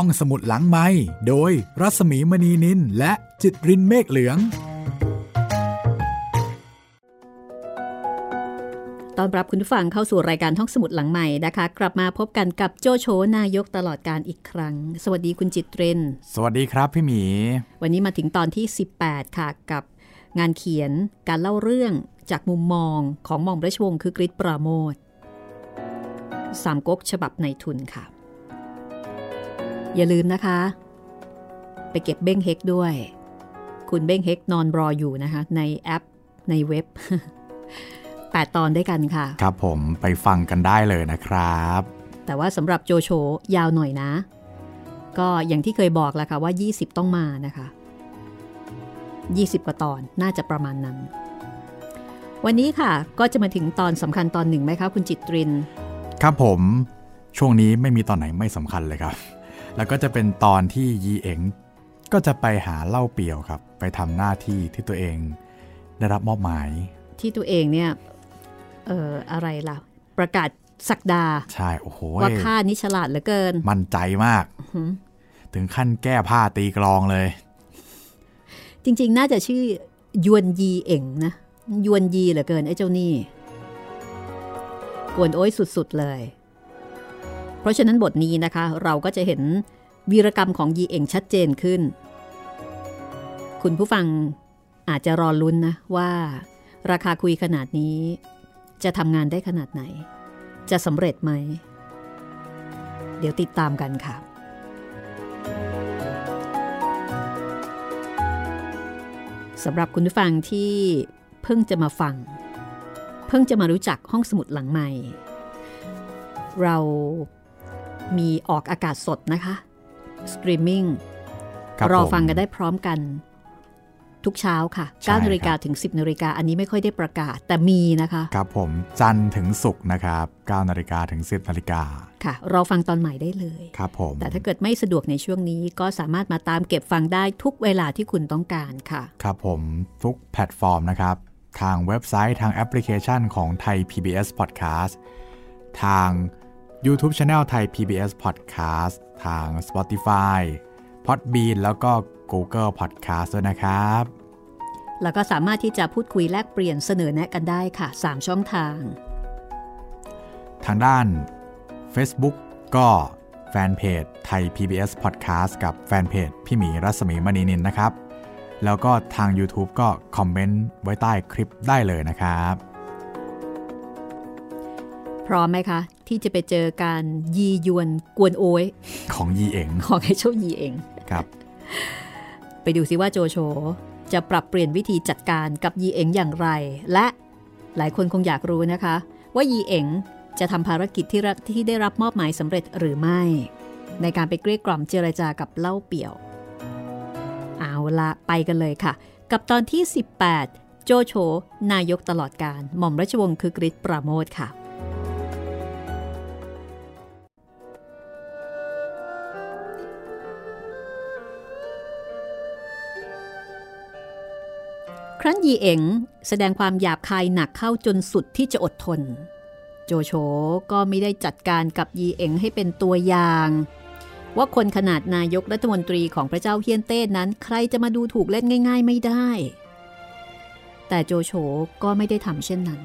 ห้องสมุดหลังไม้โดยรัสมีมณีนินและจิตรินเมฆเหลือง ตอนรับคุณผู้ฟังเข้าสู่รายการห้องสมุดหลังใหม่นะคะ กลับมาพบกันกับโจโฉนายกตลอดการอีกครั้ง สวัสดีคุณจิตเรน สวัสดีครับพี่หมี วันนี้มาถึงตอนที่ 18 ค่ะกับงานเขียนการเล่าเรื่องจากมุมมองของหมอมราชวงศ์คือกริชปราโมทสามก๊กฉบับในทุนค่ะ อย่าลืมนะคะ ไปเก็บเบ้งเฮกด้วย คุณเบ้งเฮกนอนรออยู่นะคะ ในแอปในเว็บ 8 ตอนด้วยกันค่ะ ครับผมไปฟังกันได้เลยนะครับ แต่ว่าสำหรับโจโฉยาวหน่อยนะ ก็อย่างที่เคยบอกแล้วค่ะว่า 20 ต้องมานะคะ 20 กว่าตอนน่าจะประมาณนั้น วันนี้ค่ะก็จะมาถึงตอนสำคัญตอนหนึ่งไหมคะคุณจิตริน ครับผมช่วงนี้ไม่มีตอนไหนไม่สำคัญเลยครับ แล้วก็จะเป็นตอนที่ยีเอ๋งก็จะไปหาเล่าเปียวครับ ไปทำหน้าที่ที่ตัวเองได้รับมอบหมาย ที่ตัวเองเนี่ยเอ่ออะไรล่ะ ประกาศสักดา ใช่โอ้โหว่าข้านี่ฉลาดเหลือเกิน มั่นใจมาก ถึงขั้นแก้ผ้าตีกลองเลย จริงๆ น่าจะชื่อยวนยีเอ๋งนะยวนยีเหลือเกินไอ้เจ้านี่กวนโอ้ยสุดๆเลยเพ ราะฉะนั้นบทนี้นะคะ เราก็จะเห็นวีรกรรมของยีเองชัดเจนขึ้น คุณผู้ฟังอาจจะรอลุ้นนะว่า ราคาคุยขนาดนี้ จะทำงานได้ขนาดไหน จะสำเร็จไหม เดี๋ยวติดตามกันค่ะสำหรับคุณผู้ฟังที่เพิ่งจะมาฟัง เพิ่งจะมารู้จักห้องสมุดหลังใหม่ เรา มีออกอากาศสดนะคะสตรีมมิ่งครับรอผมฟังกันได้พร้อมกัน ทุกเช้าค่ะใช่9นาฬิกาครับถึง 10นาฬิกาอันนี้ไม่ค่อยได้ประกาศแต่มีนะคะ ครับผมจันทร์ถึงศุกร์นะครับ9นาฬิกาถึง 10นาฬิกาค่ะ รอฟังตอนใหม่ได้เลยครับผมแต่ถ้าเกิดไม่สะดวกในช่วงนี้ก็สามารถมาตามเก็บฟังได้ทุกเวลาที่คุณต้องการค่ะ ครับผมทุกแพลตฟอร์มนะครับทางเว็บไซต์ทางแอปพลิเคชันของไทย PBS Podcast ทาง YouTube Channel ไทย PBS Podcast ทาง Spotify Podbean แล้วก็ Google Podcast ด้วยนะครับ แล้วก็สามารถที่จะพูดคุยแลกเปลี่ยนเสนอแนะกันได้ค่ะ 3 ช่องทาง ทางด้าน Facebook ก็แฟนเพจไทย PBS Podcast กับแฟนเพจพี่หมีรัศมีมณีนินนะครับ แล้วก็ทาง YouTube ก็คอมเมนต์ไว้ใต้คลิปได้เลยนะครับ พร้อมไหมคะ ที่จะไปเจอการยียวนกวนโอยของยีเอ๋งของไอ้เจ้ายีเองครับ ไปดูซิว่าโจโฉจะปรับเปลี่ยนวิธีจัดการกับยีเอ๋งอย่างไร และหลายคนคงอยากรู้นะคะ ว่ายีเอ๋งจะทำภารกิจที่รับที่ได้รับมอบหมายสำเร็จหรือไม่ ในการไปเกลี้ยกล่อมเจรจากับเล่าเปี่ยว เอาละไปกันเลยค่ะ กับตอนที่ 18 โจโฉนายกตลอดการหม่อมราชวงศ์คือกริชปราโมทค่ะ ครั้นยีเอ๋งแสดงความหยาบคายหนักเข้าจนสุดที่จะอดทน โจโฉก็ไม่ได้จัดการกับยีเอ๋งให้เป็นตัวอย่าง ว่าคนขนาดนายกรัฐมนตรีของพระเจ้าเฮียนเต้นั้น ใครจะมาดูถูกเล่นง่าย ๆ ไม่ได้ แต่โจโฉก็ไม่ได้ทำเช่นนั้น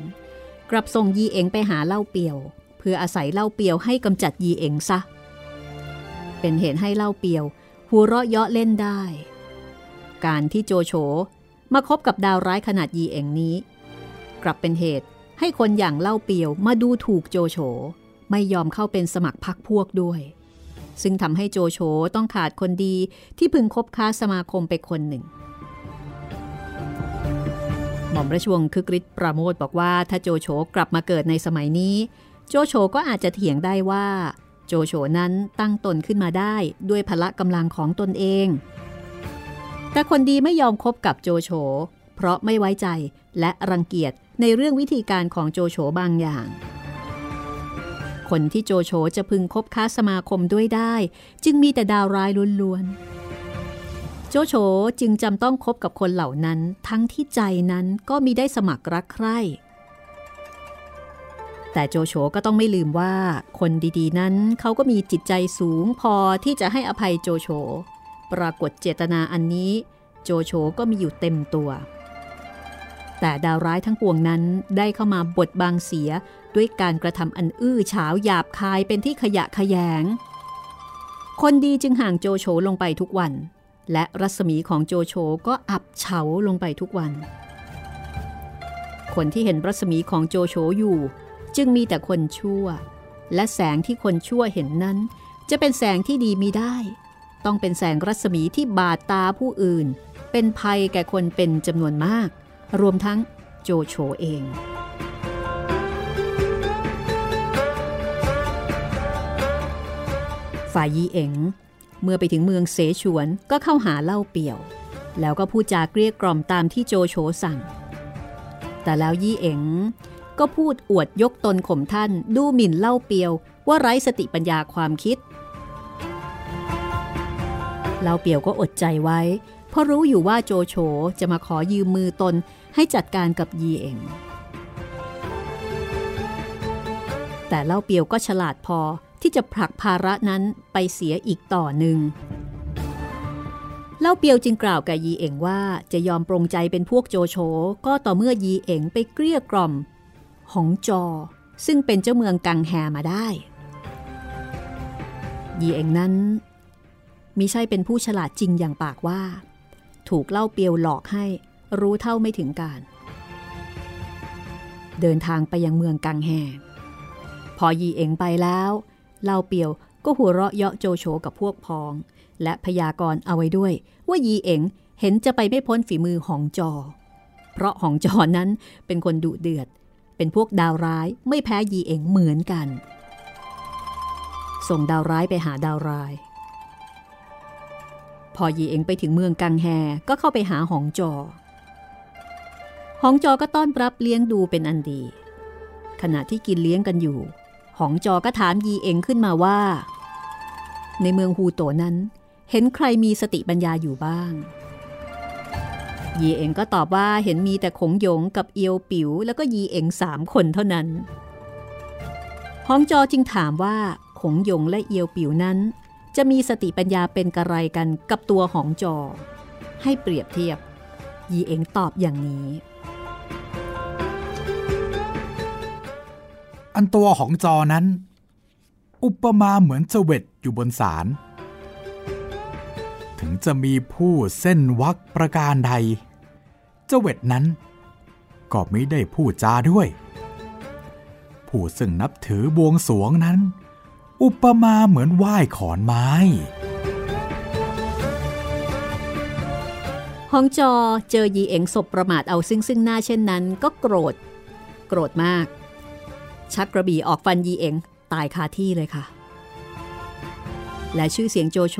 กลับส่งยีเอ๋งไปหาเล่าเปียว เพื่ออาศัยเล่าเปียวให้กำจัดยีเอ๋งซะ เป็นเหตุให้เล่าเปียวหัวเราะเยาะเล่นได้ การที่โจโฉ มาคบกับดาวร้ายขนาดยีเอ๋งนี้ กลับเป็นเหตุให้คนอย่างเล่าเปียวมาดูถูกโจโฉไม่ยอมเข้าเป็นสมัครพรรคพวกด้วย ซึ่งทำให้โจโฉต้องขาดคนดีที่พึงคบค้าสมาคมไปคนหนึ่ง หม่อมราชวงศ์คึกฤทธิ์ประโมทบอกว่าถ้าโจโฉกลับมาเกิดในสมัยนี้ โจโฉก็อาจจะเถียงได้ว่า โจโฉนั้นตั้งตนขึ้นมาได้ด้วยพละกำลังของตนเอง แต่คนดีไม่ยอมคบกับโจโฉเพราะไม่ไว้ใจและรังเกียจในเรื่องวิธีการของโจโฉบางอย่าง คนที่โจโฉจะพึงคบค้าสมาคมด้วยได้ จึงมีแต่ดาวร้ายล้วนๆ โจโฉจึงจำต้องคบกับคนเหล่านั้น ทั้งที่ใจนั้นก็มีได้สมัครรักใคร่ แต่โจโฉก็ต้องไม่ลืมว่าคนดีๆ นั้นเขาก็มีจิตใจสูงพอที่จะให้อภัยโจโฉ ปรากฏเจตนาอันนี้ โจโฉก็มีอยู่เต็มตัว แต่ดาวร้ายทั้งปวงนั้นได้เข้ามาบดบางเสียด้วยการกระทำอันอื้อฉาวหยาบคายเป็นที่ขยะขยง คนดีจึงห่างโจโฉลงไปทุกวัน และรัศมีของโจโฉก็อับเฉาลงไปทุกวัน คนที่เห็นรัศมีของโจโฉอยู่ จึงมีแต่คนชั่ว และแสงที่คนชั่วเห็นนั้น จะเป็นแสงที่ดีมีได้ ต้องเป็นแสงรัศมีที่บาดตาผู้อื่น เป็นภัยแก่คนเป็นจำนวนมาก รวมทั้งโจโฉเองฝ่ายยีเอ๋งเมื่อไปถึงเมืองเสฉวนก็เข้าหาเล่าเปี่ยว แล้วก็พูดจาเกลี้ยกล่อมตามที่โจโฉสั่ง แต่แล้วยี่เอ๋งก็พูดอวดยกตนข่มท่านดูหมิ่นเล่าเปียวว่าไร้สติปัญญาความคิด เล่าเปียวก็อดใจไว้ เพราะรู้อยู่ว่าโจโฉจะมาขอยืมมือตนให้จัดการกับยีเอ๋งแต่เล่าเปียวก็ฉลาดพอที่จะผลักภาระนั้นไปเสียอีกต่อหนึ่งเล่าเปียวจึงกล่าวกับยีเอ๋งว่าจะยอมปรงใจเป็นพวกโจโฉก็ต่อเมื่อยีเอ๋งไปเกลี้ยกล่อมหงจอ ซึ่งเป็นเจ้าเมืองกังแฮมาได้ ยีเอ๋งนั้น มิใช่เป็นผู้ฉลาดจริงอย่างปากว่า ถูกเล่าเปียวหลอกให้รู้เท่าไม่ถึงการ เดินทางไปยังเมืองกังแฮพอยีเอ๋งไปแล้วเล่าเปียวก็หัวเราะเยาะโจโฉกับพวกพ้อง และพยากรณ์เอาไว้ด้วย ว่ายีเอ๋งเห็นจะไปไม่พ้นฝีมือของจอ เพราะของจอนั้นเป็นคนดุเดือด เป็นพวกดาวร้ายไม่แพ้ยีเอ๋งเหมือนกัน ส่งดาวร้ายไปหาดาวร้าย อยีเองไปถึงเมืองกังแฮก็เข้าไปหาหองจอ หองจอก็ต้อนรับเลี้ยงดูเป็นอันดี ขณะที่กินเลี้ยงกันอยู่ หองจอก็ถามยีเองขึ้นมาว่า ในเมืองฮูโตนั้น เห็นใครมีสติปัญญาอยู่บ้าง ยีเองก็ตอบว่าเห็นมีแต่ขงหยงกับเอียวปิ๋วแล้วก็ยีเองสามคนเท่านั้น หองจอจึงถามว่าขงหยงและเอียวปิ๋วนั้น จะมีสติปัญญาเป็นกระไรกันกับตัวหองจอ ให้เปรียบเทียบ ยีเองตอบอย่างนี้ อันตัวของจอนั้น อุปมาเหมือนเจเวตอยู่บนศาลถึงจะมีผู้เส้นวักประการใด เจเวตนั้น ก็ไม่ได้พูดจาด้วย ผู้ซึ่งนับถือบวงสวงนั้น อุปมาเหมือนไหว้ขอนไม้ฮองจอเจอยีเอ๋งศพประมาทเอาซึ่งซึ่งหน้าเช่นนั้น ก็โกรธ โกรธมาก ชักกระบี่ออกฟันยีเอ๋งตายคาที่เลยค่ะ และชื่อเสียงโจโฉ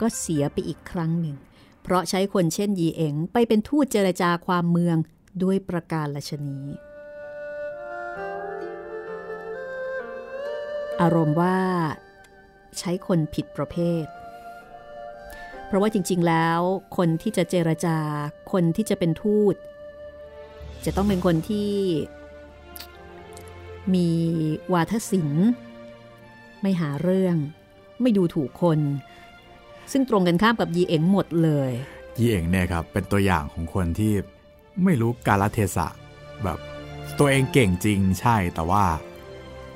ก็เสียไปอีกครั้งหนึ่ง เพราะใช้คนเช่นยีเอ๋งไปเป็นทูตเจรจาความเมืองด้วยประการละชนี้ อารมณ์ว่าใช้คนผิดประเภท เพราะว่าจริง ๆ แล้วคนที่จะเจรจา คนที่จะเป็นทูต จะต้องเป็นคนที่มีวาทศิลป์ ไม่หาเรื่อง ไม่ดูถูกคน ซึ่งตรงกันข้ามกับยีเอ๋งหมดเลย ยีเอ๋งเนี่ยครับ เป็นตัวอย่างของคนที่ไม่รู้กาลเทศะแบบตัวเองเก่งจริงใช่แต่ว่า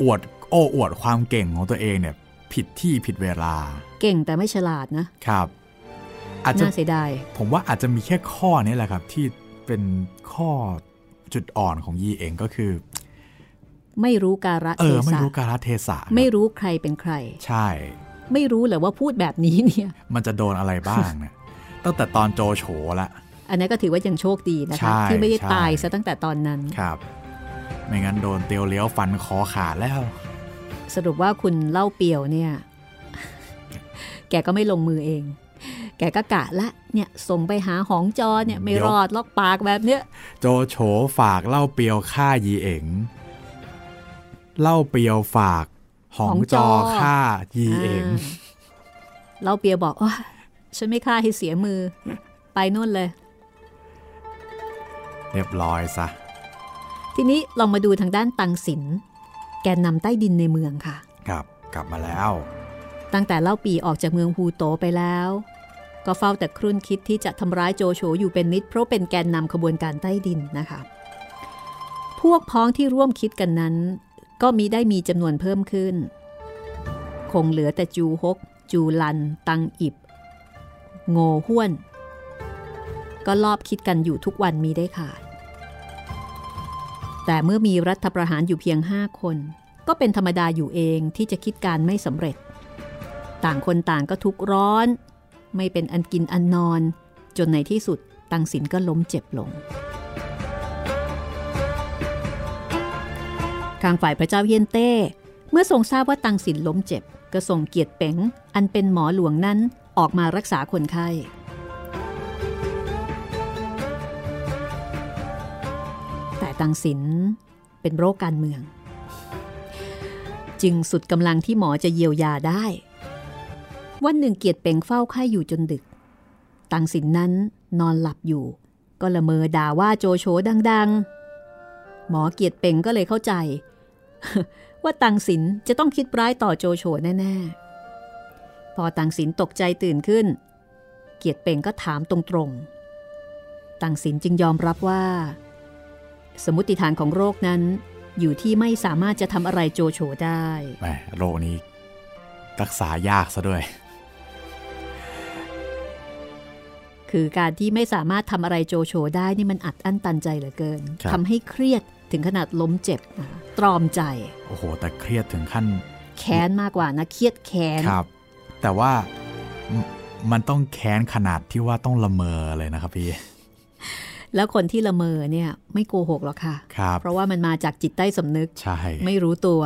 อวด อ้อวดความเก่งของตัวเองเนี่ยผิดที่ผิดเวลา เก่งแต่ไม่ฉลาดนะครับ อาจจะน่าเสียดายผมว่าอาจจะมีแค่ข้อนี้แหละครับ ที่เป็นข้อจุดอ่อนของยีเองก็คือ ไม่รู้กาลเทศะเออไม่รู้กาลเทศะ ไม่รู้ใครเป็นใคร ใช่ ไม่รู้เลยว่าพูดแบบนี้เนี่ย มันจะโดนอะไรบ้างเนี่ยตั้งแต่ตอนโจโฉละอันนี้ก็ถือว่ายังโชคดีนะคะที่ไม่ได้ตายซะตั้งแต่ตอนนั้นครับ ไม่งั้นโดนเตียวเลี้ยวฟันคอขาดแล้ว สรุปว่าคุณเล่าเปียวเนี่ย แกก็ไม่ลงมือเอง แกก็กะละเนี่ยส่งไปหาหองจอเนี่ยไม่รอดล็อกปากแบบเนี้ย โจโฉฝากเล่าเปียวฆ่ายีเอ๋งเล่าเปียวฝากหองจอฆ่ายีเองเล่าเปียวบอกว่าฉันไม่ฆ่าให้เสียมือ ไปนู่นเลย เรียบร้อยซะ ทีนี้ลองมาดูทางด้านตังสิน แกนนำใต้ดินในเมืองค่ะ ครับ กลับมาแล้ว ตั้งแต่เล่าปีออกจากเมืองฮูโตไปแล้ว ก็เฝ้าแต่ครุ่นคิดที่จะทำร้ายโจโฉอยู่เป็นนิด เพราะเป็นแกนนำขบวนการใต้ดินนะคะ พวกพ้องที่ร่วมคิดกันนั้น ก็มีได้มีจำนวนเพิ่มขึ้น คงเหลือแต่จูฮก จูลัน ตังอิบ โงห้วน ก็ลอบคิดกันอยู่ทุกวันมีได้ขาด แต่เมื่อมีรัฐประหารอยู่เพียงห้าคน ก็เป็นธรรมดาอยู่เองที่จะคิดการไม่สำเร็จ ต่างคนต่างก็ทุกร้อน ไม่เป็นอันกินอันนอน จนในที่สุดตังสินก็ล้มเจ็บลง ทางฝ่ายพระเจ้าเฮียนเต้ เมื่อทรงทราบว่าตังสินล้มเจ็บ ก็ส่งเกียรติเป๋งอันเป็นหมอหลวงนั้นออกมารักษาคนไข้ ตังสินเป็นโรคการเมือง จึงสุดกำลังที่หมอจะเยียวยาได้ วันหนึ่งเกียรติเป๋งเฝ้าไข้อยู่จนดึก ตังสินนั้นนอนหลับอยู่ ก็ละเมอด่าว่าโจโฉดัง ๆ หมอเกียรติเป๋งก็เลยเข้าใจ ว่าตังสินจะต้องคิดร้ายต่อโจโฉแน่ ๆ พอตังสินตกใจตื่นขึ้น เกียรติเป่งก็ถามตรงๆตังสินจึงยอมรับว่า สมมติฐานของโรคนั้น อยู่ที่ไม่สามารถจะทำอะไรโจโฉได้แหมโรคนี้ รักษายากซะด้วย คือการที่ไม่สามารถทำอะไรโจโฉได้นี่มันอัดอั้นตันใจเหลือเกินครับทำให้เครียดถึงขนาดล้มเจ็บนะคะตรอมใจ โอ้โห แต่เครียดถึงขั้น แค้นมากกว่านะเครียดแค้นครับ แต่ว่ามมันต้องแค้นขนาดที่ว่าต้องละเมอเลยนะครับพี่ แล้วคนที่ละเมอเนี่ยไม่โกหกหรอกค่ะครับเพราะว่ามันมาจากจิตใต้สำนึกใช่ไม่รู้ตัว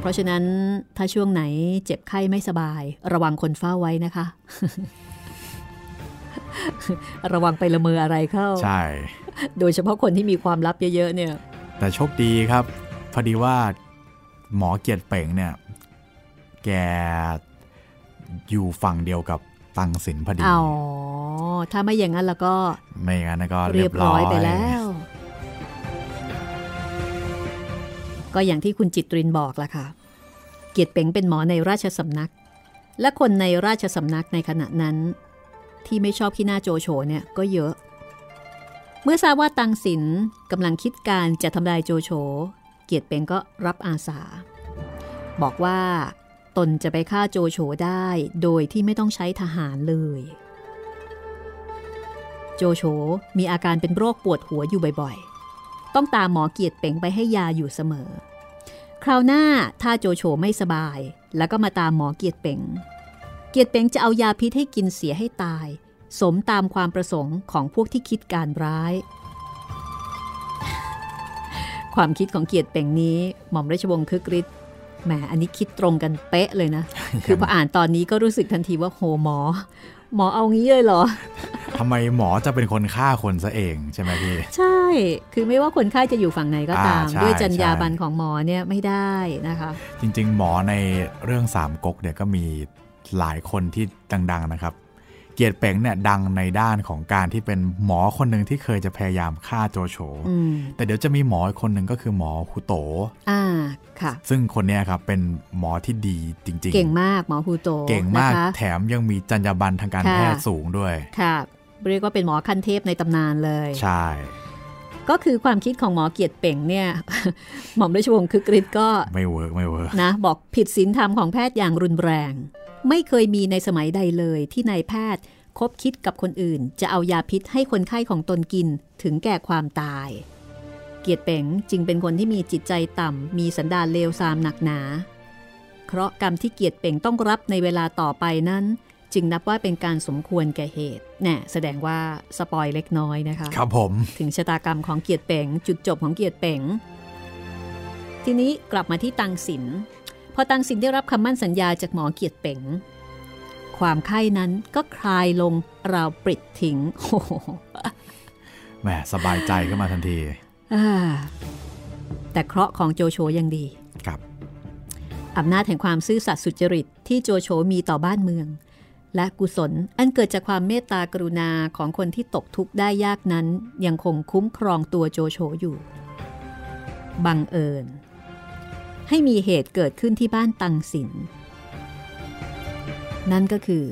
เพราะฉะนั้นถ้าช่วงไหนเจ็บไข้ไม่สบาย ระวังคนเฝ้าไว้นะคะ ระวังไปละเมออะไรเข้า ใช่ โดยเฉพาะคนที่มีความลับเยอะๆเนี่ย แต่โชคดีครับ พอดีว่าหมอเกียรติเป่งเนี่ย แกอยู่ฝั่งเดียวกับ ตังสินพอดีอ๋อถ้าไม่อย่างนั้นแล้วก็ ไม่งั้นก็เรีเรียยบบร้ร้ออยยไปแล้ว ก็อย่างที่คุณจิตรินบอกล่ะค่ะ เกียรติเป๋งเป็นหมอในราชสำนัก และคนในราชสำนักในขณะนั้น ที่ไม่ชอบขี้หน้าโจโฉเนี่ยก็เยอะ เมื่อทราบว่าตังสินกำลังคิดการจะทำลายโจโฉเกียรติเป๋งก็รับอาสา บอกว่า ตนจะไปฆ่าโจโฉได้โดยที่ไม่ต้องใช้ทหารเลย โจโฉมีอาการเป็นโรคปวดหัวอยู่บ่อยๆ ต้องตามหมอเกียรติเป่งไปให้ยาอยู่เสมอ คราวหน้าถ้าโจโฉไม่สบาย แล้วก็มาตามหมอเกียรติเป่ง เกียรติเป่งจะเอายาพิษให้กินเสียให้ตาย สมตามความประสงค์ของพวกที่คิดการร้ายความคิดของเกียรติเป่งนี้ หม่อมราชวงศ์คึกฤทธิ์ แหมอันนี้คิดตรงกันเป๊ะเลยนะ คือพออ่านตอนนี้ก็รู้สึกทันทีว่าโหหมอ หมอเอางี้เลยเหรอทำไมหมอจะเป็นคนฆ่าคนซะเองใช่ไหมพี่ ใช่ คือไม่ว่าคนไข้จะอยู่ฝั่งไหนก็ตามอ่าใช่ด้วยจรรยาใช่บรรณของหมอเนี่ยไม่ได้นะคะ จริง ๆ หมอในเรื่องสามก๊กเนี่ยก็มีหลายคนที่ดัง ๆ นะครับ เกียรติเป่งเนี่ยดังในด้านของการที่เป็นหมอคนหนึ่งที่เคยจะพยายามฆ่าโจโฉอืมแต่เดี๋ยวจะมีหมออีกคนหนึ่งก็คือหมอคุโตะอ่าค่ะ ซึ่งคนเนี้ยครับเป็นหมอที่ดีจริง ๆ เก่งมากหมอฮัวโต๋เก่งมากนะคะแถมยังมีจรรยาบรรณทางการค่ะแพทย์สูงด้วยค่ะเรียกว่าเป็นหมอขั้นเทพในตำนานเลย ใช่ ก็คือความคิดของหมอเกียรติเป่งเนี่ย หม่อมราชวงศ์คึกฤทธิ์ก็ไม่ work ไม่ work นะ บอกผิดศีลธรรมของแพทย์อย่างรุนแรง ไม่เคยมีในสมัยใดเลยที่นายแพทย์คบคิดกับคนอื่น จะเอายาพิษให้คนไข้ของตนกินถึงแก่ความตาย เกียรติเป๋งจึงเป็นคนที่มีจิตใจต่ำมีสันดานเลวทรามหนักหนา เคราะห์กรรมที่เกียรติเป๋งต้องรับในเวลาต่อไปนั้น จึงนับว่าเป็นการสมควรแก่เหตุแน่แสดงว่าสปอยเล็กน้อยนะคะ ครับผม ถึงชะตากรรมของเกียรติเป๋งจุดจบของเกียรติเป๋งทีนี้กลับมาที่ตังสิน พอตังสินได้รับคำมั่นสัญญาจากหมอเกียรติเป๋ง ความไข้นั้นก็คลายลงราวปริดทิ้งโอ้โหแหมสบายใจขึ้นมาทันทีอ่าแต่เคราะห์ของโจโฉยังดี ครับอำนาจแห่งความซื่อสัตย์สุจริตที่โจโฉมีต่อบ้านเมือง และกุศลอันเกิดจากความเมตตากรุณาของคนที่ตกทุกข์ได้ยากนั้น ยังคงคุ้มครองตัวโจโฉอยู่ บังเอิญ ให้มีเหตุเกิดขึ้นที่บ้านตังสิน นั่นก็คือ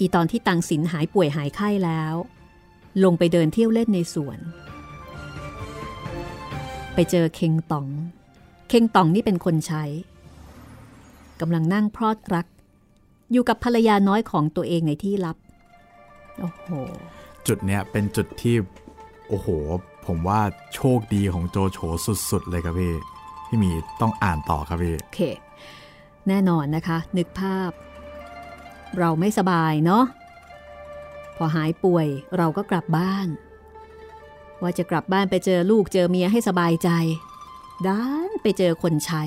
อีตอนที่ตังสินหายป่วยหายไข้แล้ว ลงไปเดินเที่ยวเล่นในสวน ไปเจอเคงตอง เคงตองนี่เป็นคนใช้กำลังนั่งพรอดรัก อยู่กับภรรยาน้อยของตัวเองในที่ลับ โอ้โห จุดเนี้ยเป็นจุดที่ โอ้โห ผมว่าโชคดีของโจโฉสุด ๆ เลยครับพี่ พี่หมีต้องอ่านต่อครับพี่ โอเค แน่นอนนะคะ นึกภาพ เราไม่สบายเนาะ พอหายป่วยเราก็กลับบ้าน ว่าจะกลับบ้านไปเจอลูกเจอเมียให้สบายใจ ด้านไปเจอคนใช้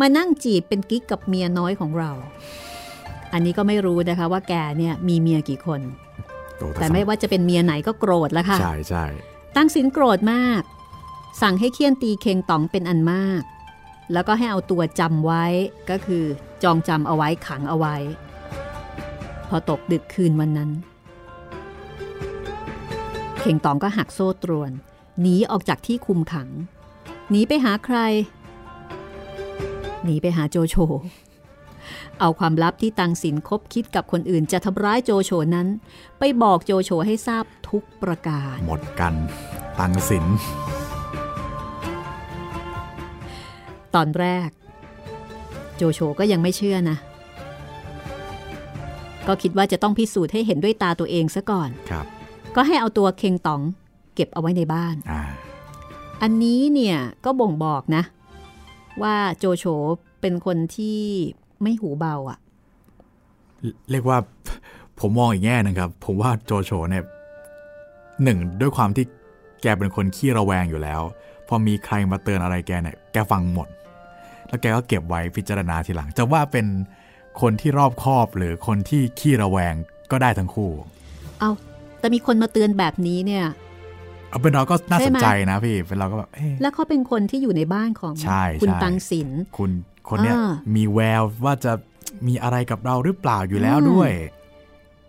มานั่งจีบเป็นกิ๊กกับเมียน้อยของเรา อันนี้ก็ไม่รู้นะคะว่าแกเนี่ยมีเมียกี่คนโอ้แต่ไม่ว่าจะเป็นเมียไหนก็โกรธแล้วค่ะ ใช่ใช่ตั้งสินโกรธมาก สั่งให้เคี่ยนตีเคงต๋องเป็นอันมาก แล้วก็ให้เอาตัวจำไว้ก็คือจองจำเอาไว้ขังเอาไว้ พอตกดึกคืนวันนั้นเคงต๋องก็หักโซ่ตรวน หนีออกจากที่คุมขัง หนีไปหาใคร หนีไปหาโจโฉ เอาความลับที่ตังสินคบคิดกับคนอื่นจะทำร้ายโจโฉนั้น ไปบอกโจโฉให้ทราบทุกประการ หมดกัน ตังสิน ตอนแรก โจโฉก็ยังไม่เชื่อนะ ก็คิดว่าจะต้องพิสูจน์ให้เห็นด้วยตาตัวเองซะก่อนครับ ก็ให้เอาตัวเคงต๋อง เก็บเอาไว้ในบ้านอ่าอันนี้เนี่ยก็บ่งบอกนะ ว่าโจโฉเป็นคนที่ ไม่หูเบาอะ่ะ เรียกว่าผมมองอีกแง่หนึงครับ ผมว่าโจโฉเนี่ยหนึ่งด้วยความที่แกเป็นคนขี้ระแวงอยู่แล้ว พอมีใครมาเตือนอะไรแกเนี่ยแกฟังหมด แล้วแกก็เก็บไว้พิจารณาทีหลัง จะว่าเป็นคนที่รอบคอบหรือคนที่ขี้ระแวงก็ได้ทั้งคู่ เอาแต่มีคนมาเตือนแบบนี้เนี่ย เอาเป็นเราก็น่าใช่สนไหมใจนะพี่เป็นเราก็แบบเอ๊ะแล้วเขาเป็นคนที่อยู่ในบ้านของใช่คุณใช่ตังสินคุณคนเนี้ยอ่ามีแววว่าจะมีอะไรกับเราหรือเปล่าอยู่แล้วอืมด้วย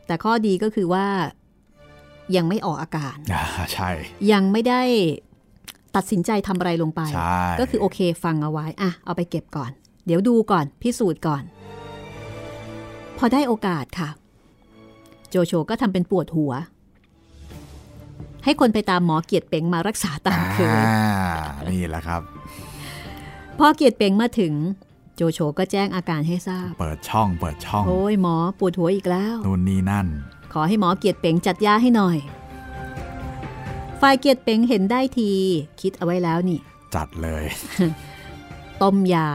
แต่ข้อดีก็คือว่ายังไม่ออกอาการอ่าใช่ ยังไม่ได้ตัดสินใจทำอะไรลงไปใช่ก็คือโอเคฟังเอาไว้อะเอาไปเก็บก่อน เดี๋ยวดูก่อน พิสูจน์ก่อน พอได้โอกาสค่ะ โจโฉก็ทำเป็นปวดหัว ให้คนไปตามหมอเกียรติเป๋งมารักษาตามเคยอ่านี่แหละครับพ อเกียรติเป๋งมาถึง โจโฉก็แจ้งอาการให้ทราบ เปิดช่องเปิดช่อง โอ้ยหมอปวดหัวอีกแล้วนู่นนี่นั่น ขอให้หมอเกียรติเป๋งจัดยาให้หน่อย ฝ่ายเกียรติเป๋งเห็นได้ที คิดเอาไว้แล้วนี่ จัดเลย ต้มยา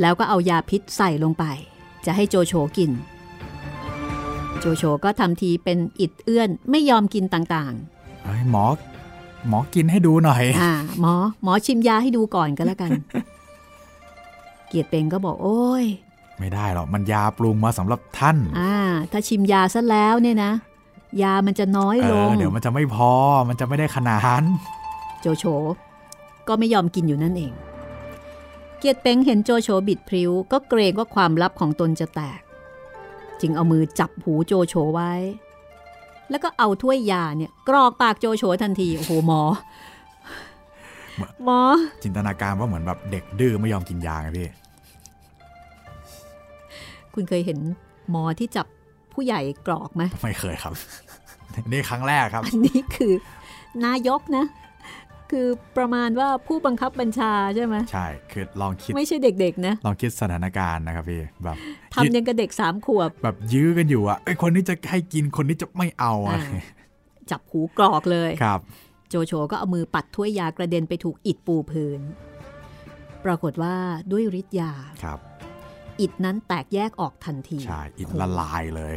แล้วก็เอายาพิษใส่ลงไป จะให้โจโฉกิน โจโฉก็ทำทีเป็นอิดเอื้อนไม่ยอมกินต่างเฮ้ยหมอหมอกินให้ดูหน่อยๆอ่า หมอ หมอชิมยาให้ดูก่อนก็แล้วกัน เกียรติเป๋งก็บอกโอ้ย ไม่ได้หรอกมันยาปรุงมาสำหรับท่าน อ่า ถ้าชิมยาซะแล้วเนี่ยนะ ยามันจะน้อยเอลองเดี๋ยวมันจะไม่พอมันจะไม่ได้ขนาดโจโฉก็ไม่ยอมกินอยู่นั่นเอง เกียรติเป้งเห็นโจโฉบิดพริ้ว ก็เกรงว่าความลับของตนจะแตก จึงเอามือจับหูโจโฉไว้ แล้วก็เอาถ้วยยาเนี่ยกรอกปากโจโฉทันทีโอ้โหหมอ หมอ จินตนาการว่าเหมือนแบบเด็กดื้อไม่ยอมกินยาไงพี่ คุณเคยเห็นหมอที่จับผู้ใหญ่กรอกไหมไม่เคยครับ นี่ครั้งแรกครับ อันนี้คือนายกนะ คือประมาณว่าผู้บังคับบัญชาใช่ไหมใช่ คือลองคิด ไม่ใช่เด็กๆนะ ลองคิดสถานการณ์นะครับพี่แบบทำยังกับเด็กสามขวบ แบบยื้อกันอยู่อะไอยคนนี้จะให้กินคนนี้จะไม่เอาอะอ่าจับหูกรอกเลยครับ โจโฉก็เอามือปัดถ้วยยากระเด็นไปถูกอิดปูพื้น ปรากฏว่าด้วยฤทธิ์ยาครับอิดนั้นแตกแยกออกทันที ใช่ อินละลายเลย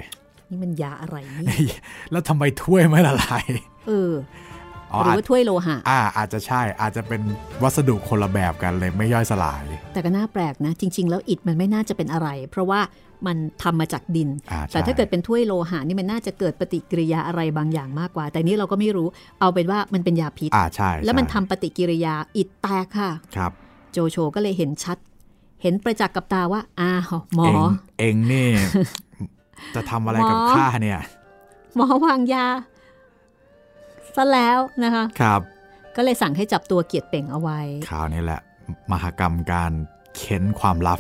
นี่มันยาอะไรเนี่ยแล้วทำไมถ้วยไม่ละลาย เอออ๋อ หรืออาจว่าถ้วยโลหะอ่าอาจจะใช่อาจจะเป็นวัสดุคนละแบบกันเลยไม่ย่อยสลาย แต่ก็น่าแปลกนะ จริง ๆ แล้วอิฐมันไม่น่าจะเป็นอะไร เพราะว่ามันทำมาจากดินอ่าใช่แต่ถ้าเกิดเป็นถ้วยโลหะนี่มันน่าจะเกิดปฏิกิริยาอะไรบางอย่างมากกว่า แต่นี้เราก็ไม่รู้เอาเป็นว่ามันเป็นยาพิษอ่าใช่แล้วมันใช่ทำปฏิกิริยาอิฐแตกค่ะครับโจโฉก็เลยเห็นชัด เห็นประจักษ์กับตาว่าอ้าวหมอ เองเองนี่ จะทำอะไรกับหมอข้าเนี่ย หมอวางยา ซะแล้วนะคะครับ ก็เลยสั่งให้จับตัวเกียรติเป่งเอาไว้คราวนี้แหละ มหกรรมการเค้นความลับ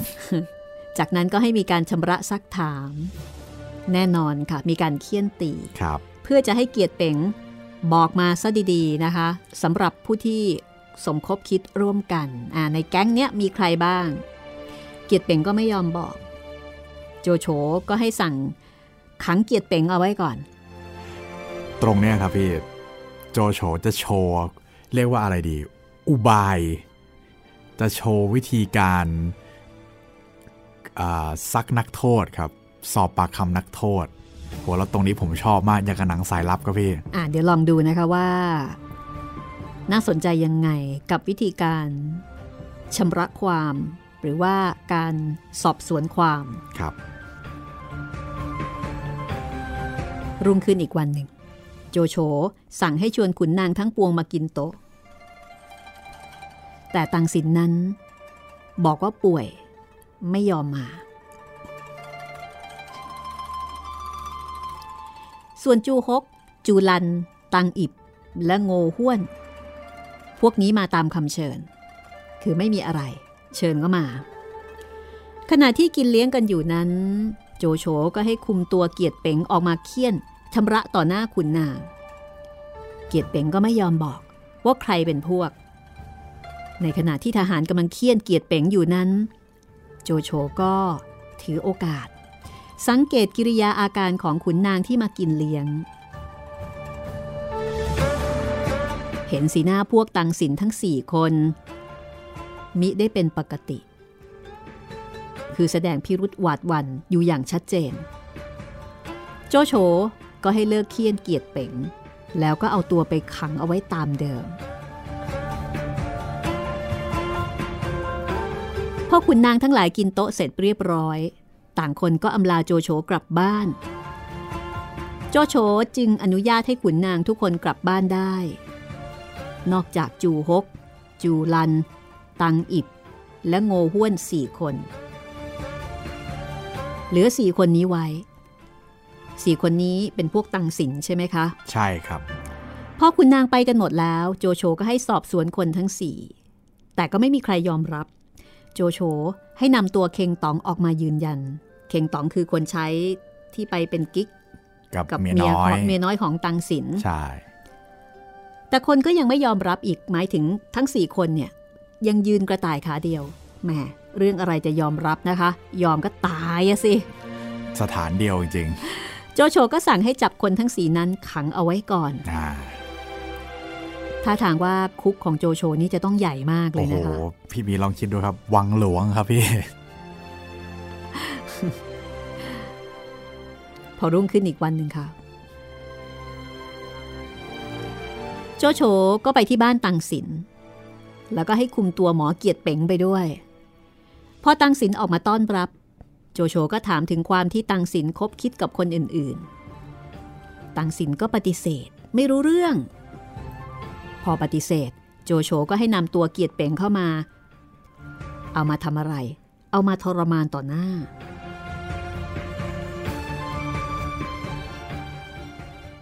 จากนั้นก็ให้มีการชำระซักถาม แน่นอนค่ะ มีการเคี่ยนตีครับ เพื่อจะให้เกียรติเป๋งบอกมาซะดีๆนะคะสำหรับผู้ที่สมคบคิดร่วมกันอ่าในแก๊งเนี้ยมีใครบ้าง เกียรติเป๋งก็ไม่ยอมบอก โจโฉก็ให้สั่งขังเกียรติเป๋งเอาไว้ก่อน ตรงเนี้ยครับพี่ โจโฉจะโชว์ เรียกว่าอะไรดี อุบาย จะโชว์วิธีการอ่าซักนักโทษครับ สอบปากคำนักโทษโหแล้วตรงนี้ผมชอบมากอย่างกับหนังสายลับครับพี่อ่าเดี๋ยวลองดูนะคะว่า น่าสนใจยังไงกับวิธีการชำระความ หรือว่าการสอบสวนความครับ รุ่งขึ้นอีกวันหนึ่ง โจโฉสั่งให้ชวนขุนนางทั้งปวงมากินโต๊ะ แต่ตังสินนั้น บอกว่าป่วยไม่ยอมมา ส่วนจูฮก จูลัน ตังอิบ และโงห้วน พวกนี้มาตามคำเชิญ คือไม่มีอะไร เชิญก็มา ขณะที่กินเลี้ยงกันอยู่นั้น โจโฉก็ให้คุมตัวเกียรติเป๋งออกมาเคี่ยน ชำระต่อหน้าขุนนาง เกียรติเป๋งก็ไม่ยอมบอกว่าใครเป็นพวก ในขณะที่ทหารกำลังเคี่ยนเกียรติเป๋งอยู่นั้น โจโฉก็ถือโอกาส สังเกตกิริยาอาการของขุนนางที่มากินเลี้ยง เห็นสีหน้าพวกตังสินทั้งสี่คน มิได้เป็นปกติ คือแสดงพิรุษหวาดวันอยู่อย่างชัดเจน โจโฉ ก็ให้เลิกเคียนเกียรติเป๋ง แล้วก็เอาตัวไปขังเอาไว้ตามเดิมพอขุนนางทั้งหลายกินโต๊ะเสร็จเรียบร้อย ต่างคนก็อำลาโจโฉกลับบ้าน โจโฉจึงอนุญาตให้ขุนนางทุกคนกลับบ้านได้ นอกจากจูฮก จูลัน ตังอิบ และโงห้วนสี่คน เหลือสี่คนนี้ไว้ สี่คนนี้เป็นพวกตังสินใช่ไหมคะ ใช่ครับพอคุณนางไปกันหมดแล้ว โจโฉก็ให้สอบสวนคนทั้งสี่แต่ก็ไม่มีใครยอมรับ โจโฉให้นำตัวเคงตองออกมายืนยัน เคงตองคือคนใช้ที่ไปเป็นกิ๊กกับกับเมียเมียน้อยเมียน้อยของตังสินใช่ แต่คนก็ยังไม่ยอมรับอีกหมายถึงทั้งสี่คนเนี่ย ยังยืนกระต่ายขาเดียวแหมเรื่องอะไรจะยอมรับนะคะ ยอมก็ตายอะสิ สถานเดียวจริง โจโฉก็สั่งให้จับคนทั้งสีนั้นขังเอาไว้ก่อนๆอ่าท่าทางว่าคุกของโจโฉนี่จะต้องใหญ่มากเลโอ้ยโหนะคะพี่มีลองคิดดูครับ วังหลวงครับพี่ พอรุ่งขึ้นอีกวันหนึ่งค่ะ โจโฉก็ไปที่บ้านตังสิน แล้วก็ให้คุมตัวหมอเกียรติเป๋งไปด้วย พอตังสินออกมาต้อนรับโจโฉก็ถามถึงความที่ตังสินคบคิดกับคนอื่นๆ ตังสินก็ปฏิเสธไม่รู้เรื่อง พอปฏิเสธ โจโฉก็ให้นำตัวเกียรติเป๋งเข้ามา เอามาทำอะไร เอามาทรมานต่อหน้า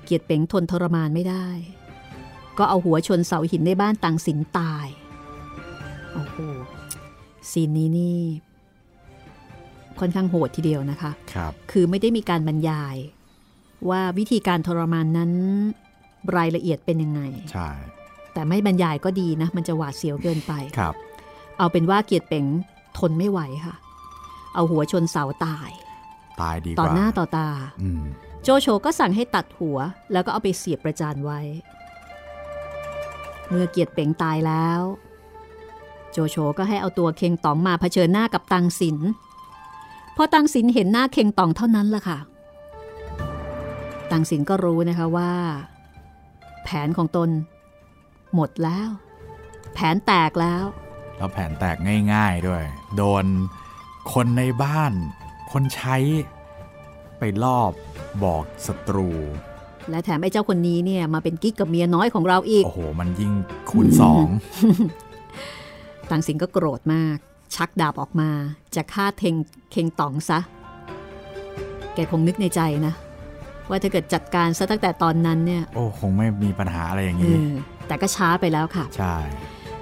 เกียรติเป๋งทนทรมานไม่ได้ ก็เอาหัวชนเสาหินในบ้านตังสินตาย โอ้โหซีนนี้นี่ ค่อนข้างโหดทีเดียวนะคะครับคือไม่ได้มีการบรรยาย ว่าวิธีการทรมานนั้นรายละเอียดเป็นยังไง ใช่ แต่ไม่บรรยายก็ดีนะ มันจะหวาดเสียวเกินไปครับ เอาเป็นว่าเกียรติเป๋งทนไม่ไหวค่ะ เอาหัวชนเสาตาย ตายดีกต่อว่าหน้าต่อตาอืมโจโฉก็สั่งให้ตัดหัว แล้วก็เอาไปเสียบประจานไว้ เมื่อเกียรติเป๋งตายแล้ว โจโฉก็ให้เอาตัวเคงตองมาเผชิญหน้ากับตังสิน พอตังสินเห็นหน้าเคงตองเท่านั้นล่ะค่ะ ตังสินก็รู้นะคะว่า แผนของตน หมดแล้ว แผนแตกแล้ว แล้วแผนแตกง่าย ๆด้วย โดนคนในบ้าน คนใช้ไปลอบบอกศัตรู และแถมไอ้เจ้าคนนี้เนี่ยมาเป็นกิ๊กกับเมียน้อยของเราอีก โอ้โห มันยิ่งคูณสอง ตังสินก็โกรธมาก ชักดาบออกมาจะฆ่าเทงเคงต๋องซะ แกคงนึกในใจนะ ว่าถ้าเกิดจัดการซะตั้งแต่ตอนนั้นเนี่ย โอ้คงไม่มีปัญหาอะไรอย่างเอนี้อแต่ก็ช้าไปแล้วค่ะ ใช่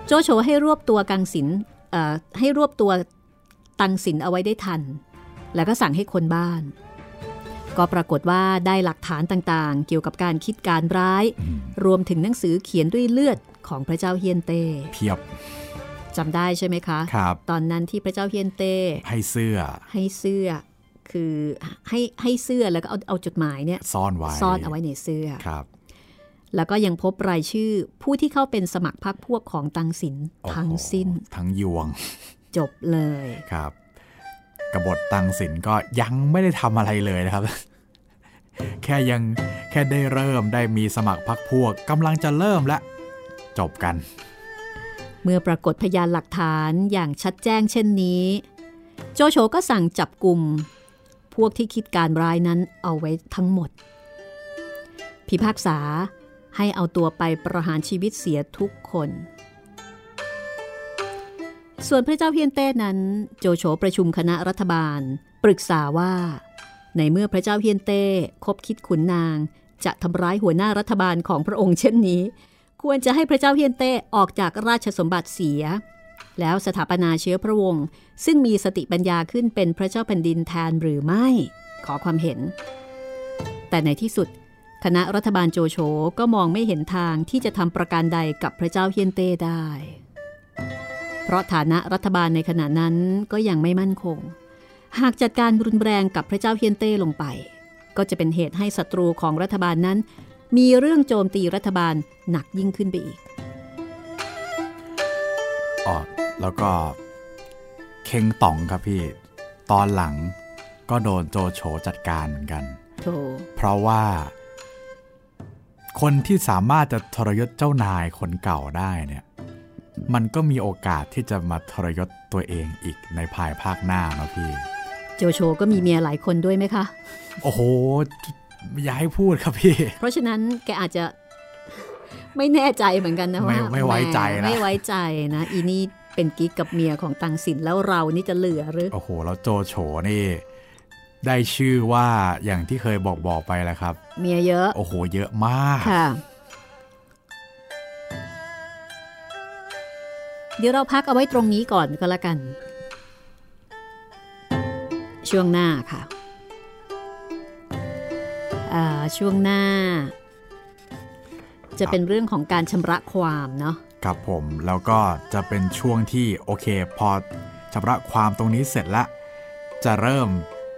โจโฉให้รวบตัวกังสินเอ่อให้รวบตัวตังสินเอาไว้ได้ทัน แล้วก็สั่งให้คนบ้าน ก็ปรากฏว่าได้หลักฐานต่างๆ เกี่ยวกับการคิดการร้ายอืมรวมถึงหนังสือเขียนด้วยเลือดของพระเจ้าเฮียนเต้เพียบ จำได้ใช่ไหมคะครับตอนนั้นที่พระเจ้าเฮียนเต้ให้เสื้อ ให้เสื้อ คือให้ให้เสื้อแล้วก็เอาเอาจดหมายเนี่ยซ่อนไว้ซ่อนเอาไว้ในเสื้อครับ แล้วก็ยังพบรายชื่อผู้ที่เข้าเป็นสมัครพรรคพวกของตังสินโอ้โหทั้งสิ้น ทั้งยวง จบเลยครับ กบฏตังสินก็ยังไม่ได้ทำอะไรเลยนะครับ แค่ยังแค่ได้เริ่มได้มีสมัครพักพวกกำลังจะเริ่มและจบกัน เมื่อปรากฏพยานหลักฐานอย่างชัดแจ้งเช่นนี้ โจโฉก็สั่งจับกลุ่ม พวกที่คิดการร้ายนั้นเอาไว้ทั้งหมด พิพากษาให้เอาตัวไปประหารชีวิตเสียทุกคน ส่วนพระเจ้าเฮียนเต้นั้น โจโฉประชุมคณะรัฐบาล ปรึกษาว่า ในเมื่อพระเจ้าเฮียนเต้คบคิดขุนนางจะทำร้ายหัวหน้ารัฐบาลของพระองค์เช่นนี้ ควรจะให้พระเจ้าเฮียนเต้ออกจากราชสมบัติเสีย แล้วสถาปนาเชื้อพระวงศ์ซึ่งมีสติปัญญาขึ้นเป็นพระเจ้าแผ่นดินแทนหรือไม่ ขอความเห็น แต่ในที่สุด คณะรัฐบาลโจโฉก็มองไม่เห็นทางที่จะทำประการใดกับพระเจ้าเฮียนเต้ได้ เพราะฐานะรัฐบาลในขณะนั้นก็ยังไม่มั่นคง หากจัดการรุนแรงกับพระเจ้าเฮียนเต้ลงไป ก็จะเป็นเหตุให้ศัตรูของรัฐบาลนั้น มีเรื่องโจมตีรัฐบาลหนักยิ่งขึ้นไปอีกอ๋อแล้วก็เคงต่องครับพี่ ตอนหลังก็โดนโจโฉจัดการเหมือนกันโถเพราะว่า คนที่สามารถจะทรยศเจ้านายคนเก่าได้เนี่ย มันก็มีโอกาสที่จะมาทรยศตัวเองอีกในภายภาคหน้าเนาะพี่ โจโฉก็มีเมียหลายคนด้วยไหมคะ โอ้โห อย่าให้พูดครับพี่ เพราะฉะนั้นแกอาจจะไม่แน่ใจเหมือนกันนะไม่ว่าไม่ไว้ใจนะแหมไม่ไว้ใจนะ อีนี่เป็นกิ๊กกับเมียของตังสินแล้วเรานี่จะเหลือหรือ โอ้โห แล้วโจโฉนี่ ได้ชื่อว่าอย่างที่เคยบอกบอกไปแล้วครับ เมียเยอะ โอ้โห เยอะมากค่ะเดี๋ยวเราพักเอาไว้ตรงนี้ก่อนก็แล้วกัน ช่วงหน้าค่ะอ่า ช่วงหน้า จะเป็นเรื่องของการชำระความเนาะครับผมแล้วก็จะเป็นช่วงที่โอเค พอชำระความตรงนี้เสร็จแล้วจะเริ่ม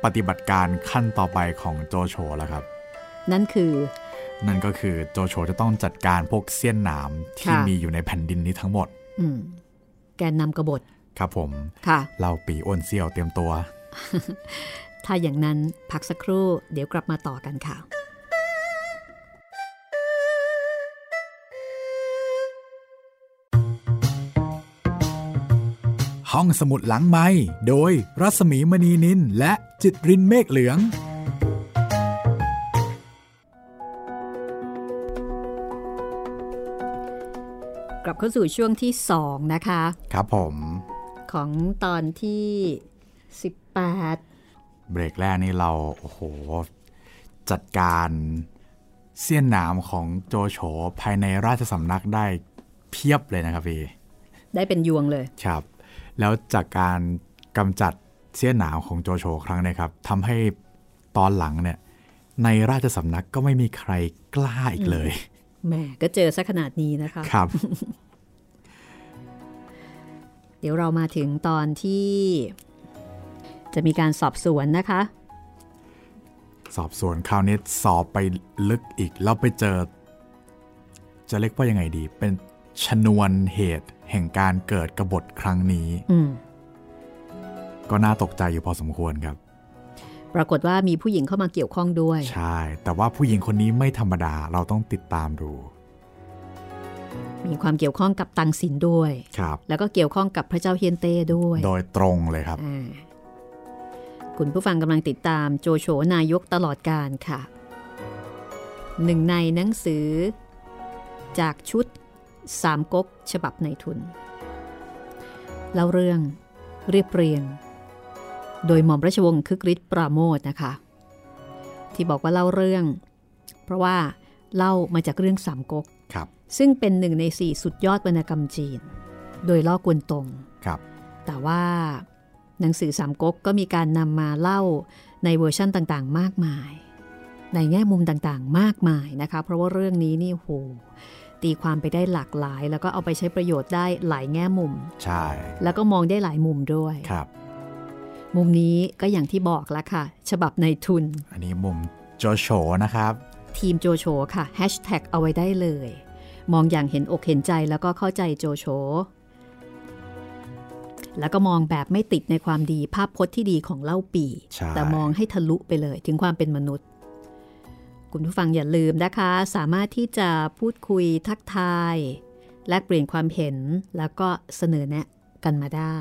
ปฏิบัติการขั้นต่อไปของโจโฉแล้วครับ นั่นคือ นั่นก็คือโจโฉจะต้องจัดการพวกเสี้ยนหนามที่ค่ะมีอยู่ในแผ่นดินนี้ทั้งหมดอืมแกนนำกบฏ ครับผม ค่ะ เราปีอ้วนเซี่ยวเตรียมตัว ถ้าอย่างนั้นพักสักครู่เดี๋ยวกลับมาต่อกันค่ะ ห้องสมุดหลังไม้โดยรัศมีมณีนินและจิตรินเมฆเหลืองกลับเข้าสู่ช่วงที่ 2 นะคะ ครับผม ของตอนที่ 18 เบรกแรกนี่เราโอ้โห จัดการเสี้ยนหนามของโจโฉภายในราชสำนักได้เพียบเลยนะครับพี่ ได้เป็นยวงเลย ครับ แล้วจากการกำจัดเสี้ยนหนามของโจโฉครั้งเนี้ครับทำให้ตอนหลังเนี่ย ในราชสำนักก็ไม่มีใครกล้าอีกเลยแหมก็เจอซะขนาดนี้นะคะครับ เดี๋ยวเรามาถึงตอนที่ จะมีการสอบสวนนะคะ สอบสวนคราวนี้สอบไปลึกอีก แล้วไปเจอ จะเรียกว่ายังไงดี เป็นชนวนเหตุแห่งการเกิดกบฏครั้งนี้อืมก็น่าตกใจอยู่พอสมควรครับ ปรากฏว่ามีผู้หญิงเข้ามาเกี่ยวข้องด้วย ใช่ แต่ว่าผู้หญิงคนนี้ไม่ธรรมดาเราต้องติดตามดู มีความเกี่ยวข้องกับตังสินด้วย ครับ แล้วก็เกี่ยวข้องกับพระเจ้าเฮียนเต้ด้วย โดยตรงเลยครับอ่า คุณผู้ฟังกำลังติดตามโจโฉนายกตลอดการค่ะ หนึ่งในหนังสือ จากชุดสามก๊กฉบับในทุนเล่าเรื่องเรียบเรียง โดยหม่อมราชวงศ์คึกฤทธิ์ปราโมทนะคะ ที่บอกว่าเล่าเรื่อง เพราะว่าเล่ามาจากเรื่องสามก๊กครับซึ่งเป็นหนึ่งในสี่สุดยอดวรรณกรรมจีน โดยล่อกวนตงครับแต่ว่า หนังสือสามก๊กก็มีการนำมาเล่าในเวอร์ชั่นต่างๆ มากมาย ในแง่มุมต่างๆ มากมายนะคะ เพราะว่าเรื่องนี้นี่โหตีความไปได้หลากหลาย แล้วก็เอาไปใช้ประโยชน์ได้หลายแง่มุม ใช่ แล้วก็มองได้หลายมุมด้วยครับ มุมนี้ก็อย่างที่บอกแล้วค่ะ ฉบับในทุน อันนี้มุมโจโฉนะครับ ทีมโจโฉค่ะแฮชแท็กเอาไว้ได้เลย มองอย่างเห็นอกเห็นใจแล้วก็เข้าใจโจโฉ แล้วก็มองแบบไม่ติดในความดีภาพพจน์ที่ดีของเล่าปีใช่แต่มองให้ทะลุไปเลยถึงความเป็นมนุษย์ คุณผู้ฟังอย่าลืมนะคะ สามารถที่จะพูดคุยทักทาย แลกเปลี่ยนความเห็นแล้วก็เสนอแนะกันมาได้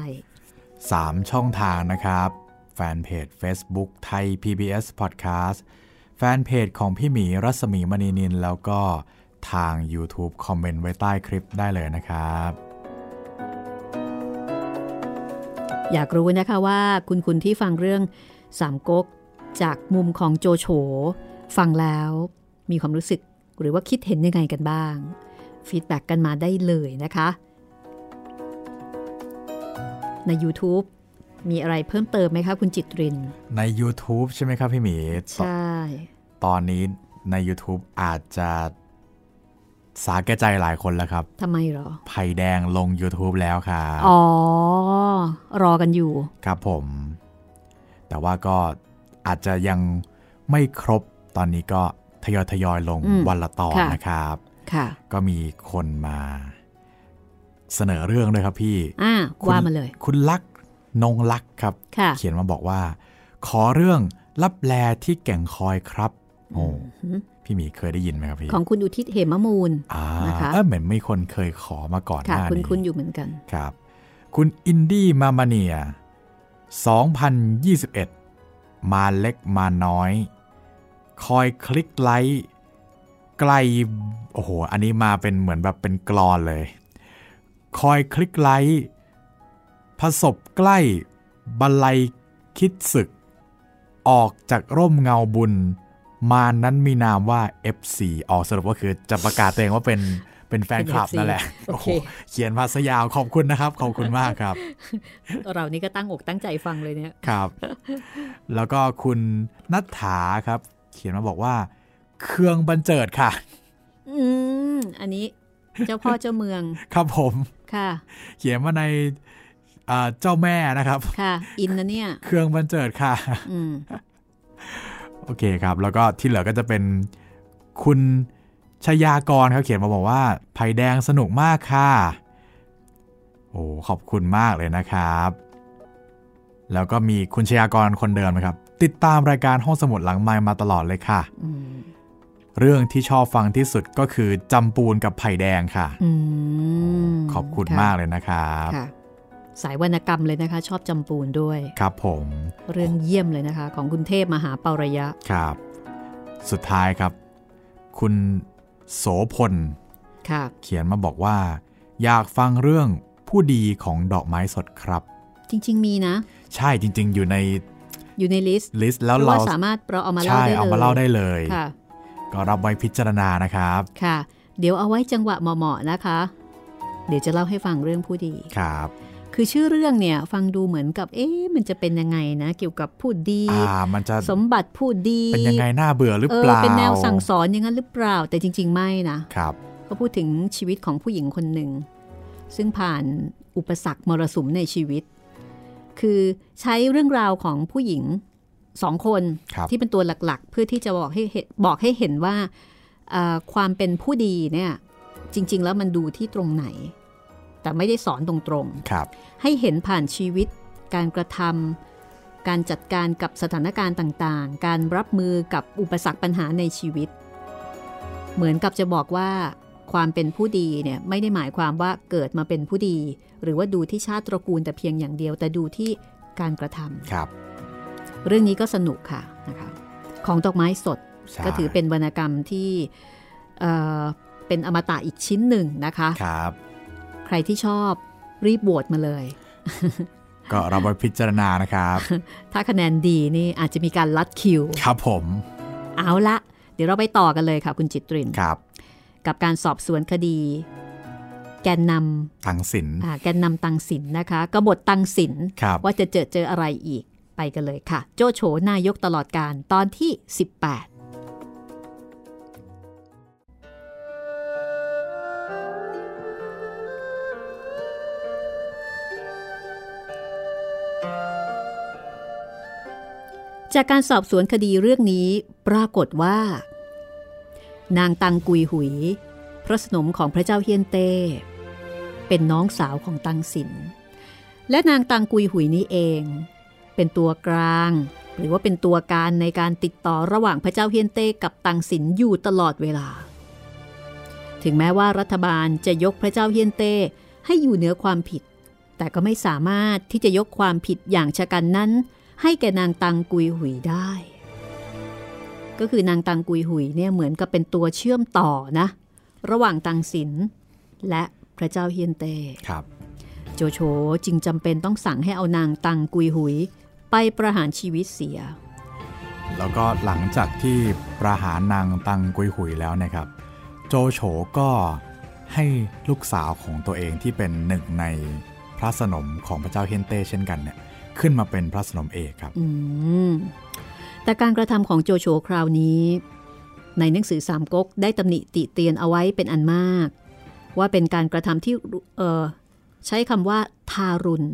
3 ช่องทางนะครับ แฟนเพจ Facebook ไทย PBS Podcast แฟนเพจของพี่หมีรัศมีมณีนินแล้วก็ทาง YouTube คอมเมนต์ไว้ใต้คลิปได้เลยนะครับ อยากรู้นะคะว่าคุณคุณที่ฟังเรื่องสามก๊กจากมุมของโจโฉฟังแล้วมีความรู้สึกหรือว่าคิดเห็นยังไงกันบ้าง feedback กันมาได้เลยนะคะ ใน YouTube มีอะไรเพิ่มเติมไหมคะคุณจิตริน ใน YouTube ใช่ไหมครับพี่หมี ใช่ ตอนนี้ใน YouTube อาจจะ สาแก่ใจหลายคนแล้วครับทำไมเหรอไผ่แดงลง YouTube แล้วครับอ๋อ รอกันอยู่ ครับผม แต่ว่าก็อาจจะยังไม่ครบตอนนี้ก็ทยอยทยอยลงอืมวันละตอนค่ะนะครับ ค่ะ ก็มีคนมาเสนอเรื่องด้วยครับพี่อ่าคุณว่ามาเลย คุณลักษณ์นงลักษณ์ครับค่ะเขียนมาบอกว่า ขอเรื่องลับแลที่แก่งคอยครับ โอ้อืม พี่หมีเคยได้ยินไหมครับพี่ ของคุณอุทิศเหมมูลอ่านะคะเออเหมือนมีคนเคยขอมาก่อนหค่ะน้าคุณนี้คุณอยู่เหมือนกันครับ คุณอินดี้มามาเนีย 2021 มาเล็กมาน้อย คอยคลิกไลค์ใกล้โอ้โห อันนี้มาเป็นเหมือนแบบเป็นกรอนเลย คอยคลิกไลค์ประสบใกล้บันไลคิดศึก ออกจากร่มเงาบุญ มานั้นมีนามว่า FC ออกสรุปก็คือจะประกาศตัวเองว่าเป็นเป็นแฟนคลับเป็น FC นั่นแหละโอเคโอ้โหเขียนมาซะยาวขอบคุณนะครับ ขอบคุณมากครับ เรานี่ก็ตั้งอกตั้งใจฟังเลยเนี่ยครับ แล้วก็คุณนัทถาครับ เขียนมาบอกว่า เครื่องบันเจิดค่ะ อืมอันนี้เจ้าพ่อเจ้าเมือง ครับผมค่ะ เขียนมาในอ่าเจ้าแม่นะครับ ค่ะ อินนะเนี่ย เครื่องบันเจิดค่ะ อืม โอเคครับ แล้วก็ที่เหลือก็จะเป็นคุณชยากรเขาเขียนมาบอกว่าไผ่แดงสนุกมากค่ะ โอ้ขอบคุณมากเลยนะครับ แล้วก็มีคุณชยากรคนเดิมนะครับ ติดตามรายการห้องสมุดหลังไมค์มาตลอดเลยค่ะอืมเรื่องที่ชอบฟังที่สุดก็คือจำปูนกับไผ่แดงค่ะอืมขอบคุณะมากเลยนะครับค่ะ สายวรรณกรรมเลยนะคะ ชอบจำปูนด้วย ครับผม เรื่องเยี่ยมเลยนะคะ ของคุณเทพมหาเปาระยะ ครับ สุดท้ายครับ คุณโสพลค่ะเขียนมาบอกว่า อยากฟังเรื่องผู้ดีของดอกไม้สดครับ จริง ๆ มีนะ ใช่จริง ๆ อยู่ในอยู่ใน list list แล้วเพราะเราว่าสามารถเราเอามาเล่าใช่ได้เลยเอามาเล่าได้เลยค่ะก็รับไว้พิจารณานะครับค่ะ เดี๋ยวเอาไว้จังหวะเหมาะๆนะคะ เดี๋ยวจะเล่าให้ฟังเรื่องผู้ดีครับ คือชื่อเรื่องเนี่ยฟังดูเหมือนกับเอ๊ะมันจะเป็นยังไงนะเกี่ยวกับผู้ดีอ่ามันจะสมบัติผู้ดี เป็นยังไงน่าเบื่อหรือเอเปอล่าเป็นแนวสั่งสอนอย่างนั้นหรือเปล่าแต่จริง ๆ ไม่นะครับก็พูดถึงชีวิตของผู้หญิงคนหนึ่ง ซึ่งผ่านอุปสรรคมรสุมในชีวิต คือใช้เรื่องราวของผู้หญิงสองคนครับที่เป็นตัวหลักๆ เพื่อที่จะบอกให้เห็นบอกให้เห็นว่าเอ่อความเป็นผู้ดีเนี่ยจริง ๆ แล้วมันดูที่ตรงไหน แต่ไม่ได้สอนตรงๆครับ ให้เห็นผ่านชีวิต การกระทำการจัดการกับสถานการณ์ต่างๆ การรับมือกับอุปสรรคปัญหาในชีวิต เหมือนกับจะบอกว่าความเป็นผู้ดีเนี่ยไม่ได้หมายความว่าเกิดมาเป็นผู้ดี หรือว่าดูที่ชาติตระกูลแต่เพียงอย่างเดียว แต่ดูที่การกระทำครับ เรื่องนี้ก็สนุกค่ะนะคะของดอกไม้สดใช่ก็ถือเป็นวรรณกรรมที่เอ่อเป็นอมตะอีกชิ้นหนึ่งนะคะครับ ใครที่ชอบรีบโหวตมาเลย ก็รับไว้พิจารณานะครับ ถ้าคะแนนดีนี่อาจจะมีการลัดคิว ครับผม เอาละ เดี๋ยวเราไปต่อกันเลยค่ะ คุณจิตรินครับ กับการสอบสวนคดี แกนนตังสินำอ่าแกนนำตังสินนะคะกบฏตังสินครับว่าจะเจอเจออะไรอีกไปกันเลยค่ะ โจโฉนายกตลอดการตอนที่ 18 จากการสอบสวนคดีเรื่องนี้ปรากฏว่า นางตังกุยหุย พระสนมของพระเจ้าเฮียนเต้ เป็นน้องสาวของตังสิน และนางตังกุยหุยนี้เอง เป็นตัวกลาง หรือว่าเป็นตัวการในการติดต่อระหว่างพระเจ้าเฮียนเต้กับตังสินอยู่ตลอดเวลา ถึงแม้ว่ารัฐบาลจะยกพระเจ้าเฮียนเต้ให้อยู่เหนือความผิด แต่ก็ไม่สามารถที่จะยกความผิดอย่างชะกันนั้น ให้แก่นางตังกุยหุยได้ ก็คือนางตังกุยหุยเนี่ยเหมือนกับเป็นตัวเชื่อมต่อนะ ระหว่างตังสินและพระเจ้าเฮียนเต้ครับ โจโฉจึงจำเป็นต้องสั่งให้เอานางตังกุยหุย ไปประหารชีวิตเสีย แล้วก็หลังจากที่ประหารนางตังกุยหุยแล้วนะครับ โจโฉก็ให้ลูกสาวของตัวเองที่เป็นหนึ่งในพระสนมของพระเจ้าเฮยนเต้เช่นกันเนี่ย ขึ้นมาเป็นพระสนมเอกครับแต่การกระทำของโจโฉคราวนี้ ในหนังสือสามก๊กได้ตำหนิติเตียนเอาไว้เป็นอันมาก ว่าเป็นการกระทำที่ใช้คำว่าทารุณ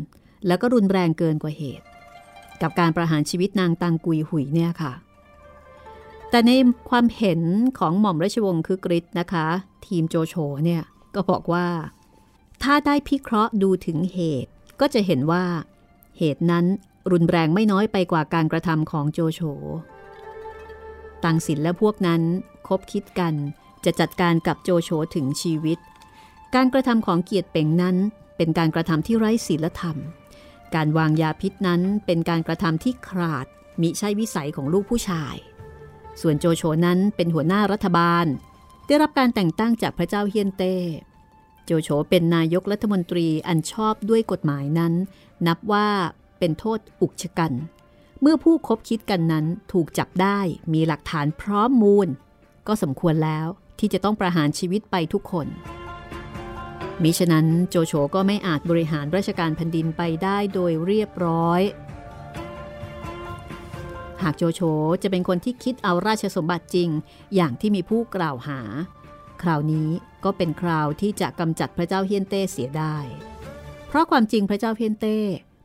แล้วก็รุนแรงเกินกว่าเหตุ กับการประหารชีวิตนางตังกุยหุยเนี่ยค่ะ แต่ในความเห็นของหม่อมราชวงศ์คือกริชนะคะ ทีมโจโฉเนี่ยก็บอกว่า ถ้าได้พิเคราะห์ดูถึงเหตุก็จะเห็นว่า เหตุนั้นรุนแรงไม่น้อยไปกว่าการกระทำของโจโฉตังสินและพวกนั้นคบคิดกันจะจัดการกับโจโฉถึงชีวิต การกระทำของเกียรติเป่งนั้น เป็นการกระทำที่ไร้ศีลธรรม การวางยาพิษนั้นเป็นการกระทำที่ขาดมิใช่วิสัยของลูกผู้ชาย ส่วนโจโฉนั้นเป็นหัวหน้ารัฐบาล ได้รับการแต่งตั้งจากพระเจ้าเฮียนเต้ โจโฉเป็นนายกรัฐมนตรีอันชอบด้วยกฎหมายนั้น นับว่าเป็นโทษอุกชะกัน เมื่อผู้คบคิดกันนั้นถูกจับได้มีหลักฐานพร้อมมูล ก็สมควรแล้วที่จะต้องประหารชีวิตไปทุกคน มิฉะนั้นโจโฉก็ไม่อาจบริหารราชการแผ่นดินไปได้โดยเรียบร้อย หากโจโฉจะเป็นคนที่คิดเอาราชสมบัติจริง อย่างที่มีผู้กล่าวหา คราวนี้ก็เป็นคราวที่จะกำจัดพระเจ้าเฮียนเต้เสียได้ เพราะความจริงพระเจ้าเฮียนเต้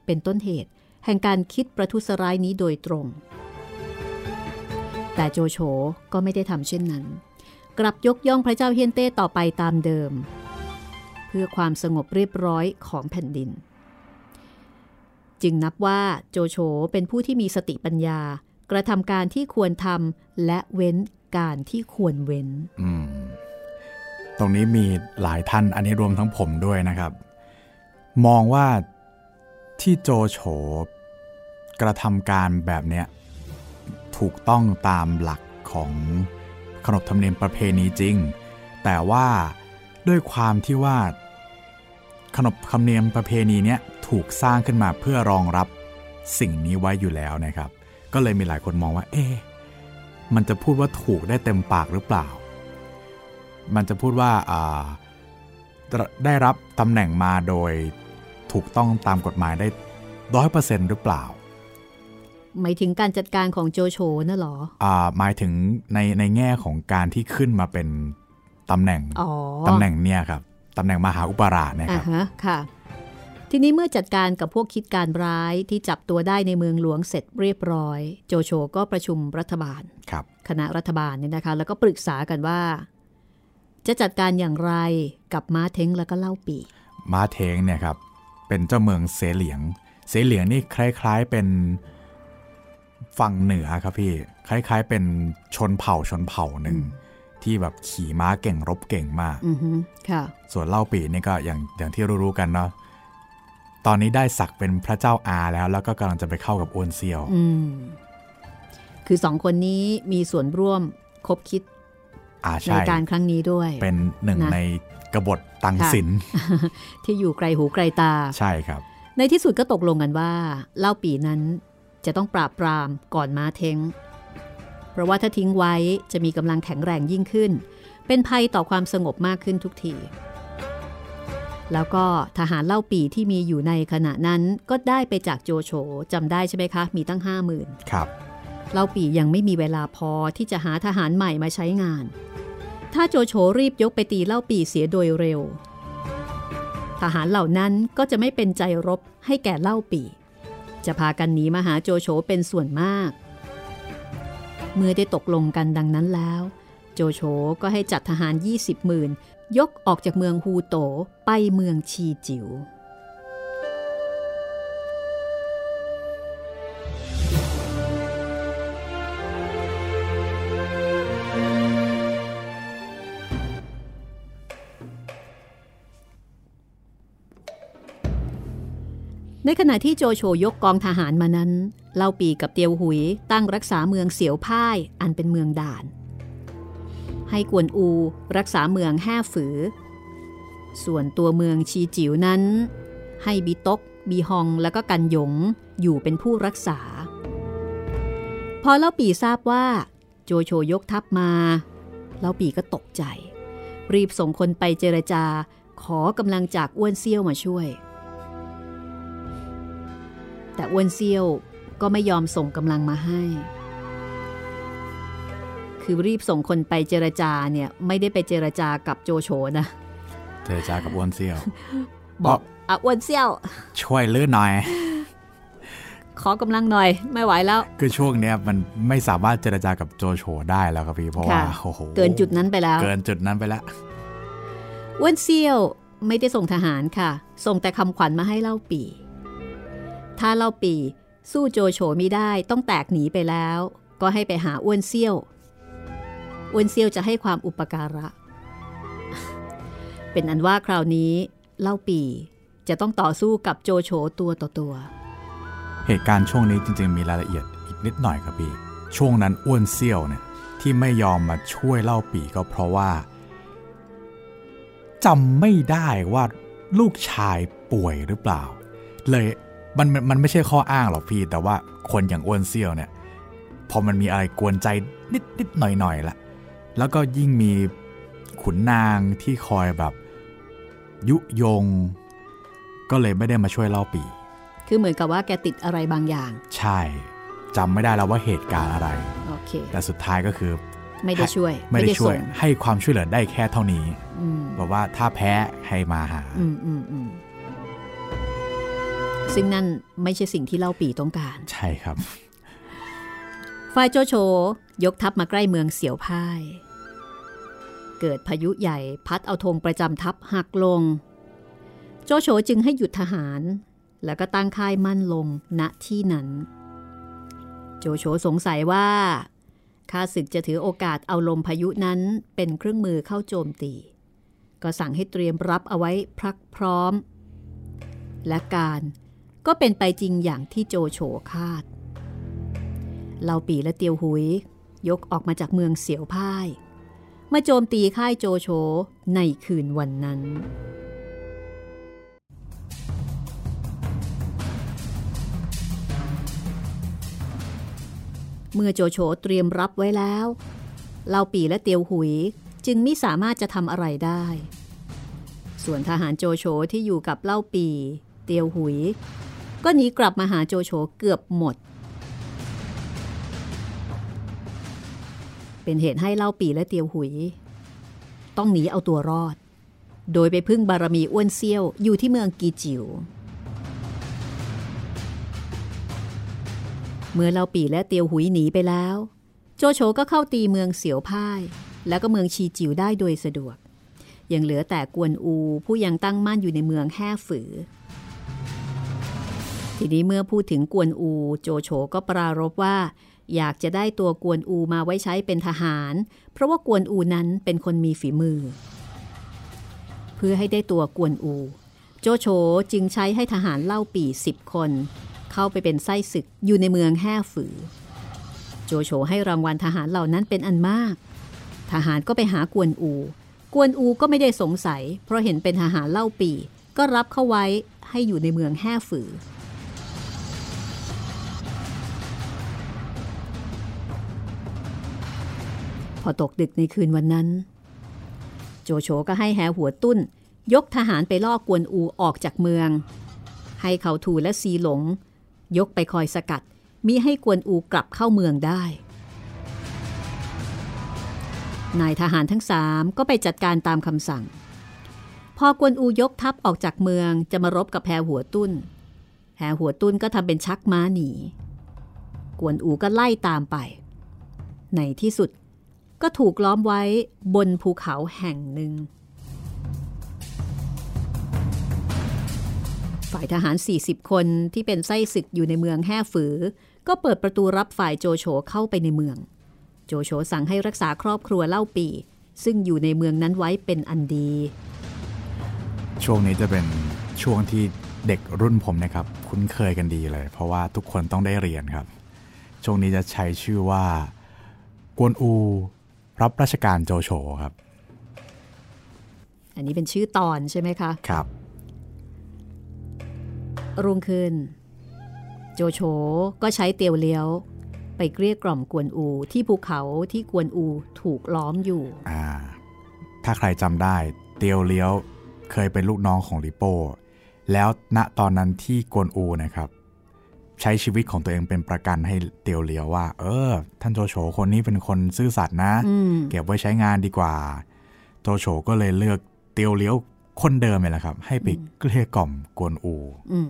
เป็นต้นเหตุ แห่งการคิดประทุษร้ายนี้โดยตรง แต่โจโฉก็ไม่ได้ทำเช่นนั้น กลับยกย่องพระเจ้าเฮียนเต้ต่อไปตามเดิม เพื่อความสงบเรียบร้อยของแผ่นดิน จึงนับว่าโจโฉเป็นผู้ที่มีสติปัญญา กระทำการที่ควรทำและเว้นการที่ควรเว้น ตรงนี้มีหลายท่านอันนี้รวมทั้งผมด้วยนะครับ มองว่าที่โจโฉกระทำการแบบเนี้ยถูกต้องตามหลักของขนบธรรมเนียมประเพณีจริง แต่ว่าด้วยความที่ว่าขนบธรรมเนียมประเพณีเนี้ยถูกสร้างขึ้นมาเพื่อรองรับสิ่งนี้ไว้อยู่แล้วนะครับ ก็เลยมีหลายคนมองว่า เอ๊ะมันจะพูดว่าถูกได้เต็มปากหรือเปล่า มันจะพูดว่าอ่าได้รับตำแหน่งมาโดย ถูกต้องตามกฎหมายได้ร้อยเปอร์เซ็นต์หรือเปล่า หมายถึงการจัดการของโจโฉน่ะเหรอ อ่า หมายถึงในในแง่ของการที่ขึ้นมาเป็นตำแหน่งอ๋อตำแหน่งเนี่ยครับตำแหน่งมหาอุปราชนะคอ่ารับฮะค่ะ ทีนี้เมื่อจัดการกับพวกคิดการร้ายที่จับตัวได้ในเมืองหลวงเสร็จเรียบร้อย โจโฉก็ประชุมรัฐบาลครับคณะรัฐบาลเนี่ยนะคะ แล้วก็ปรึกษากันว่า จะจัดการอย่างไรกับม้าเท้งแล้วก็เล่าปีม้าเทงเนี่ยครับ เป็นเจ้าเมืองเสเหลียง เสเหลียงนี่คล้ายๆเป็นฝั่งเหนือครับพี่ คล้ายๆเป็นชนเผ่าชนเผ่าหนึ่งที่แบบขี่ม้าเก่งรบเก่งมากอือฮึค่ะ ส่วนเล่าปีนี่ก็อย่างอย่างที่รู้ๆกันเนาะ ตอนนี้ได้ศักดิ์เป็นพระเจ้าอาแล้ว แล้วก็กำลังจะไปเข้ากับโอนเซียวอืมคือสองคนนี้มีส่วนร่วมคบคิดอ่าในใช่การครั้งนี้ด้วย เป็นหนึ่งนะใน กบฏตังสินที่อยู่ไกลหูไกลตา ใช่ครับ ในที่สุดก็ตกลงกันว่าเล่าปีนั้นจะต้องปราบปรามก่อนม้าเท้งเพราะว่าถ้าทิ้งไว้จะมีกำลังแข็งแรงยิ่งขึ้น เป็นภัยต่อความสงบมากขึ้นทุกทีแล้วก็ทหารเล่าปีที่มีอยู่ในขณะนั้นก็ได้ไปจากโจโฉจำได้ใช่ไหมคะ มีตั้งห้าหมื่นครับเล่าปียังไม่มีเวลาพอที่จะหาทหารใหม่มาใช้งาน ถ้าโจโฉรีบยกไปตีเล่าปีเสียโดยเร็ว ทหารเหล่านั้นก็จะไม่เป็นใจรบให้แก่เล่าปี จะพากันหนีมาหาโจโฉเป็นส่วนมาก เมื่อได้ตกลงกันดังนั้นแล้ว โจโฉก็ให้จัดทหาร 20หมื่นยกออกจากเมืองฮูโตไปเมืองชีจิว๋ว ในขณะที่โจโฉยกกองทหารมานั้น เล่าปีกับเตียวหุยตั้งรักษาเมืองเสียวพ่ายอันเป็นเมืองด่าน ให้กวนอูรักษาเมืองแห่ฝือ ส่วนตัวเมืองชีจิ๋วนั้น ให้บีตกบีฮองและก็กันหยงอยู่เป็นผู้รักษา พอเล่าปีทราบว่า โจโฉยกทัพมา เล่าปีก็ตกใจ รีบส่งคนไปเจรจา ขอกำลังจากอ้วนเซี่ยวมาช่วย แต่อ้วนเซี่ยวก็ไม่ยอมส่งกำลังมาให้ คือรีบส่งคนไปเจรจาเนี่ยไม่ได้ไปเจรจากับโจโฉนะ เจรจากับอ้วนเซี่ยว บอกอะอ้วนเซี่ยว ช่วยลื่นหน่อย ขอกำลังหน่อยไม่ไหวแล้ว คือช่วงเนี้ยมันไม่สามารถเจรจากับโจโฉได้แล้วครับพี่เพราะว่าค่ะโอ้โหเกินจุดนั้นไปแล้ว เกินจุดนั้นไปแล้วอ้วนเซี่ยวไม่ได้ส่งทหารค่ะ ส่งแต่คำขวัญมาให้เล่าปี ถ้าเล่าปีสู้โจโฉไม่ได้ต้องแตกหนีไปแล้ว ก็ให้ไปหาอ้วนเซี่ยว อ้วนเซี่ยวจะให้ความอุปการะ เป็นอันว่าคราวนี้เล่าปีจะต้องต่อสู้กับโจโฉตัวต่อตัว เหตุการณ์ช่วงนี้จริง ๆ มีรายละเอียดอีกนิดหน่อยครับพี่ ช่วงนั้นอ้วนเซี่ยวเนี่ยที่ไม่ยอมมาช่วยเล่าปีก็เพราะว่าจำไม่ได้ว่าลูกชายป่วยหรือเปล่า เลย มันมันมันไม่ใช่ข้ออ้างหรอกพี่ แต่ว่าคนอย่างอ้วนเซี่ยวเนี่ย พอมันมีอะไรกวนใจนิดนิดหน่อยหน่อยๆละแล้วก็ยิ่งมีขุนนางที่คอยแบบ ยุยง ก็เลยไม่ได้มาช่วยเล่าปี คือเหมือนกับว่าแกติดอะไรบางอย่าง ใช่จำไม่ได้แล้วว่าเหตุการณ์อะไรโอเคแต่สุดท้ายก็คือไม่ได้ช่วย ไม่ได้ช่วยส่งให้ความช่วยเหลือได้แค่เท่านี้อืมบอกว่าถ้าแพ้ให้มาหา อืมอืมอืม ซึ่งนั่นไม่ใช่สิ่งที่เล่าปีต้องการ ใช่ครับ ฝ่ายโจโฉยกทัพมาใกล้เมืองเสียวพ่าย เกิดพายุใหญ่พัดเอาธงประจำทัพหักลง โจโฉจึงให้หยุดทหาร แล้วก็ตั้งค่ายมั่นลงณที่นั้น โจโฉสงสัยว่าข้าศึกจะถือโอกาสเอาลมพายุนั้นเป็นเครื่องมือเข้าโจมตี ก็สั่งให้เตรียมรับเอาไว้พรักพร้อม และการ ก็เป็นไปจริงอย่างที่โจโฉคาดเหล่าปีและเตียวหุย ยกออกมาจากเมืองเสียวพ่ายมาโจมตีค่ายโจโฉในคืนวันนั้น เมื่อโจโฉเตรียมรับไว้แล้วเหล่าปีและเตียวหุยจึงไม่สามารถจะทำอะไรได้ ส่วนทหารโจโฉที่อยู่กับเล่าปี เตียวหุย ก็หนีกลับมาหาโจโฉเกือบหมด เป็นเหตุให้เล่าปีและเตียวหุย ต้องหนีเอาตัวรอด โดยไปพึ่งบารมีอ้วนเซี่ยวอยู่ที่เมืองกีจิวเมื่อเล่าปีและเตียวหุยหนีไปแล้ว โจโฉก็เข้าตีเมืองเสียวพ่าย แล้วก็เมืองชีจิ๋วได้โดยสะดวก ยังเหลือแต่กวนอูผู้ยังตั้งมั่นอยู่ในเมืองแห่ฝือ ทีนี้เมื่อพูดถึงกวนอูโจโฉก็ปรารบว่า อยากจะได้ตัวกวนอูมาไว้ใช้เป็นทหาร เพราะว่ากวนอูนั้นเป็นคนมีฝีมือ เพื่อให้ได้ตัวกวนอู โจโฉจึงใช้ให้ทหารเล่าปีสิบคน เข้าไปเป็นไส้ศึกอยู่ในเมืองแห่ฝือ โจโฉให้รางวัลทหารเหล่านั้นเป็นอันมาก ทหารก็ไปหากวนอู กวนอูก็ไม่ได้สงสัย เพราะเห็นเป็นทหารเล่าปีก็รับเข้าไว้ให้อยู่ในเมืองแห่ฝือ พอตกดึกในคืนวันนั้น โจโฉก็ให้แหหัวตุ้น ยกทหารไปล่อกวนอูออกจากเมือง ให้เขาถูและซีหลง ยกไปคอยสกัดมิให้กวนอูกลับเข้าเมืองได้ นายทหารทั้งสามก็ไปจัดการตามคำสั่ง พอกวนอูยกทัพออกจากเมืองจะมารบกับแพหัวตุ้นแพหัวตุ้นก็ทำเป็นชักม้าหนี กวนอูก็ไล่ตามไป ในที่สุด ก็ถูกล้อมไว้บนภูเขาแห่งหนึ่ง ฝ่ายทหาร 40 คนที่เป็นไส้ศึกอยู่ในเมืองแห่ฝือ ก็เปิดประตูรับฝ่ายโจโฉเข้าไปในเมือง โจโฉสั่งให้รักษาครอบครัวเล่าปี ซึ่งอยู่ในเมืองนั้นไว้เป็นอันดี ช่วงนี้จะเป็นช่วงที่เด็กรุ่นผมนะครับ คุ้นเคยกันดีเลย เพราะว่าทุกคนต้องได้เรียนครับ ช่วงนี้จะใช้ชื่อว่ากวนอู รับราชการโจโฉครับ อันนี้เป็นชื่อตอนใช่ไหมคะ ครับ รุ่งขึ้น โจโฉก็ใช้เตียวเลี้ยว ไปเกลี้ยกล่อมกวนอูที่ภูเขาที่กวนอูถูกล้อมอยู่ อ่า ถ้าใครจำได้ เตียวเลี้ยวเคยเป็นลูกน้องของลิโป้แล้วณตอนนั้นที่กวนอูนะครับ ใช้ชีวิตของตัวเองเป็นประกันให้เตียวเลี้ยวว่า เออ ท่านโจโฉคนนี้เป็นคนซื่อสัตย์นะอืมเก็บไว้ใช้งานดีกว่า โจโฉก็เลยเลือกเตียวเลี้ยวคนเดิมเลยแหละครับ ให้ไปเกลี้ยกล่อมกวนอูอืม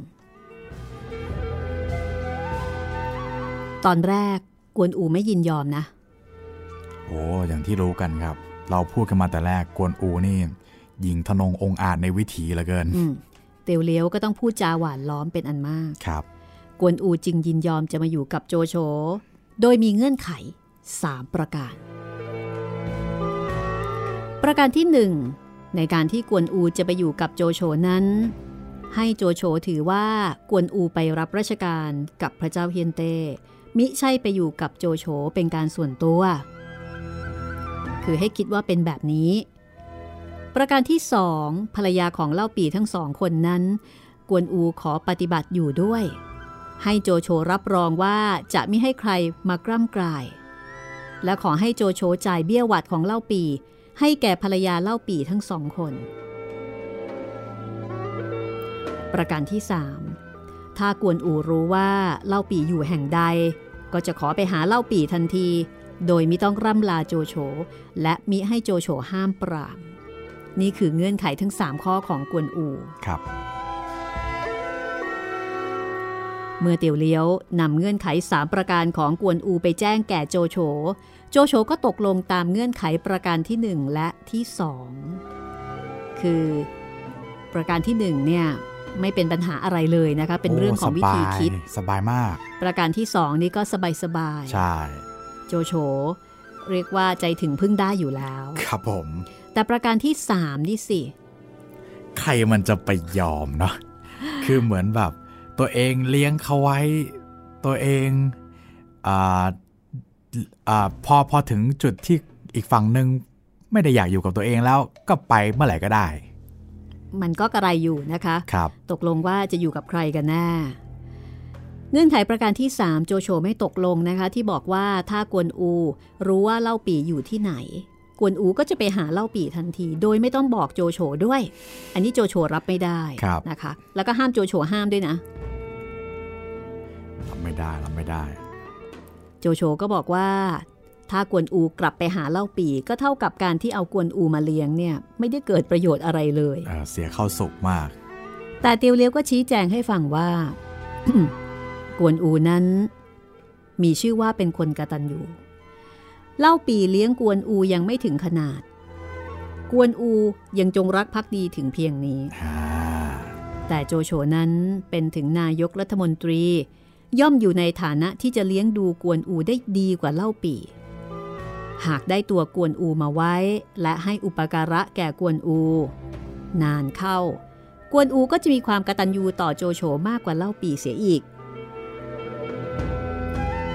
ตอนแรกกวนอูไม่ยินยอมนะ โอ้อย่างที่รู้กันครับ เราพูดกันมาแต่แรกกวนอูนี่ยิงทนงองอาจในวิถีเหลือเกินอืมเตียวเลี้ยวก็ต้องพูดจาหวานล้อมเป็นอันมากครับ กวนอูจึงยินยอมจะมาอยู่กับโจโฉโดยมีเงื่อนไข 3 ประการ ประการที่ 1 ในการที่กวนอูจะไปอยู่กับโจโฉนั้น ให้โจโฉถือว่ากวนอูไปรับราชการกับพระเจ้าเฮียนเต มิใช่ไปอยู่กับโจโฉเป็นการส่วนตัว คือให้คิดว่าเป็นแบบนี้ ประการที่สองภรรยาของเล่าปีทั้งสองคนนั้น กวนอูขอปฏิบัติอยู่ด้วย ให้โจโฉรับรองว่าจะไม่ให้ใครมากร่ำกลาย และขอให้โจโฉจ่ายเบี้ยหวัดของเล่าปี ให้แก่ภรรยาเล่าปีทั้งสองคน ประการที่สามถ้ากวนอูรู้ว่าเล่าปีอยู่แห่งใด ก็จะขอไปหาเล่าปีทันที โดยมิต้องร่ำลาโจโฉและมิให้โจโฉห้ามปราม นี่คือเงื่อนไขทั้ง 3 ข้อของกวนอูครับ เมื่อเตียวเลี้ยวนำเงื่อนไข3ประการของกวนอูไปแจ้งแก่โจโฉ โจโฉก็ตกลงตามเงื่อนไขประการที่1และที่2คือ ประการที่1เนี่ยไม่เป็นปัญหาอะไรเลยนะคะ เป็นเรื่องของวิธีคิดโสบายสบายมาก ประการที่2นี่ก็สบายสบายๆใช่ โจโฉเรียกว่าใจถึงพึ่งได้อยู่แล้ว ครับผม แต่ประการที่3นี่สิ ใครมันจะไปยอมเนาะ คือเหมือนแบบ ตัวเองเลี้ยงเขาไว้ ตัวเองอ่าอ่าพอพอถึงจุดที่อีกฝั่งหนึ่งไม่ได้อยากอยู่กับตัวเองแล้วก็ไปเมื่อไหร่ก็ได้ มันก็กระไรอยู่นะคะครับตกลงว่าจะอยู่กับใครกันแน่เงื่อนไขประการที่ 3 โจโฉไม่ตกลงนะคะ ที่บอกว่าถ้ากวนอู รู้ว่าเล่าปีอยู่ที่ไหน กวนอูก็จะไปหาเล่าปีทันที โดยไม่ต้องบอกโจโฉด้วย อันนี้โจโฉรับไม่ได้ครับนะคะ แล้วก็ห้ามโจโฉห้ามด้วยนะรับไม่ได้รับไม่ได้ โจโฉก็บอกว่า ถ้ากวนอูกลับไปหาเล่าปีก็เท่ากับการที่เอากวนอูมาเลี้ยงเนี่ยไม่ได้เกิดประโยชน์อะไรเลยเอ่อเสียเข้าสุกมาก แต่เตียวเลี้ยวก็ชี้แจงให้ฟังว่า กวนอูนั้น มีชื่อว่าเป็นคนกตัญญู เล่าปีเลี้ยงกวนอูยังไม่ถึงขนาด กวนอูยังจงรักภักดีถึงเพียงนี้อ่าแต่โจโฉนั้นเป็นถึงนายกรัฐมนตรี ย่อมอยู่ในฐานะที่จะเลี้ยงดูกวนอูได้ดีกว่าเล่าปี หากได้ตัวกวนอูมาไว้ และให้อุปการะแก่กวนอู นานเข้า กวนอูก็จะมีความกตัญญูต่อโจโฉมากกว่าเล่าปีเสียอีก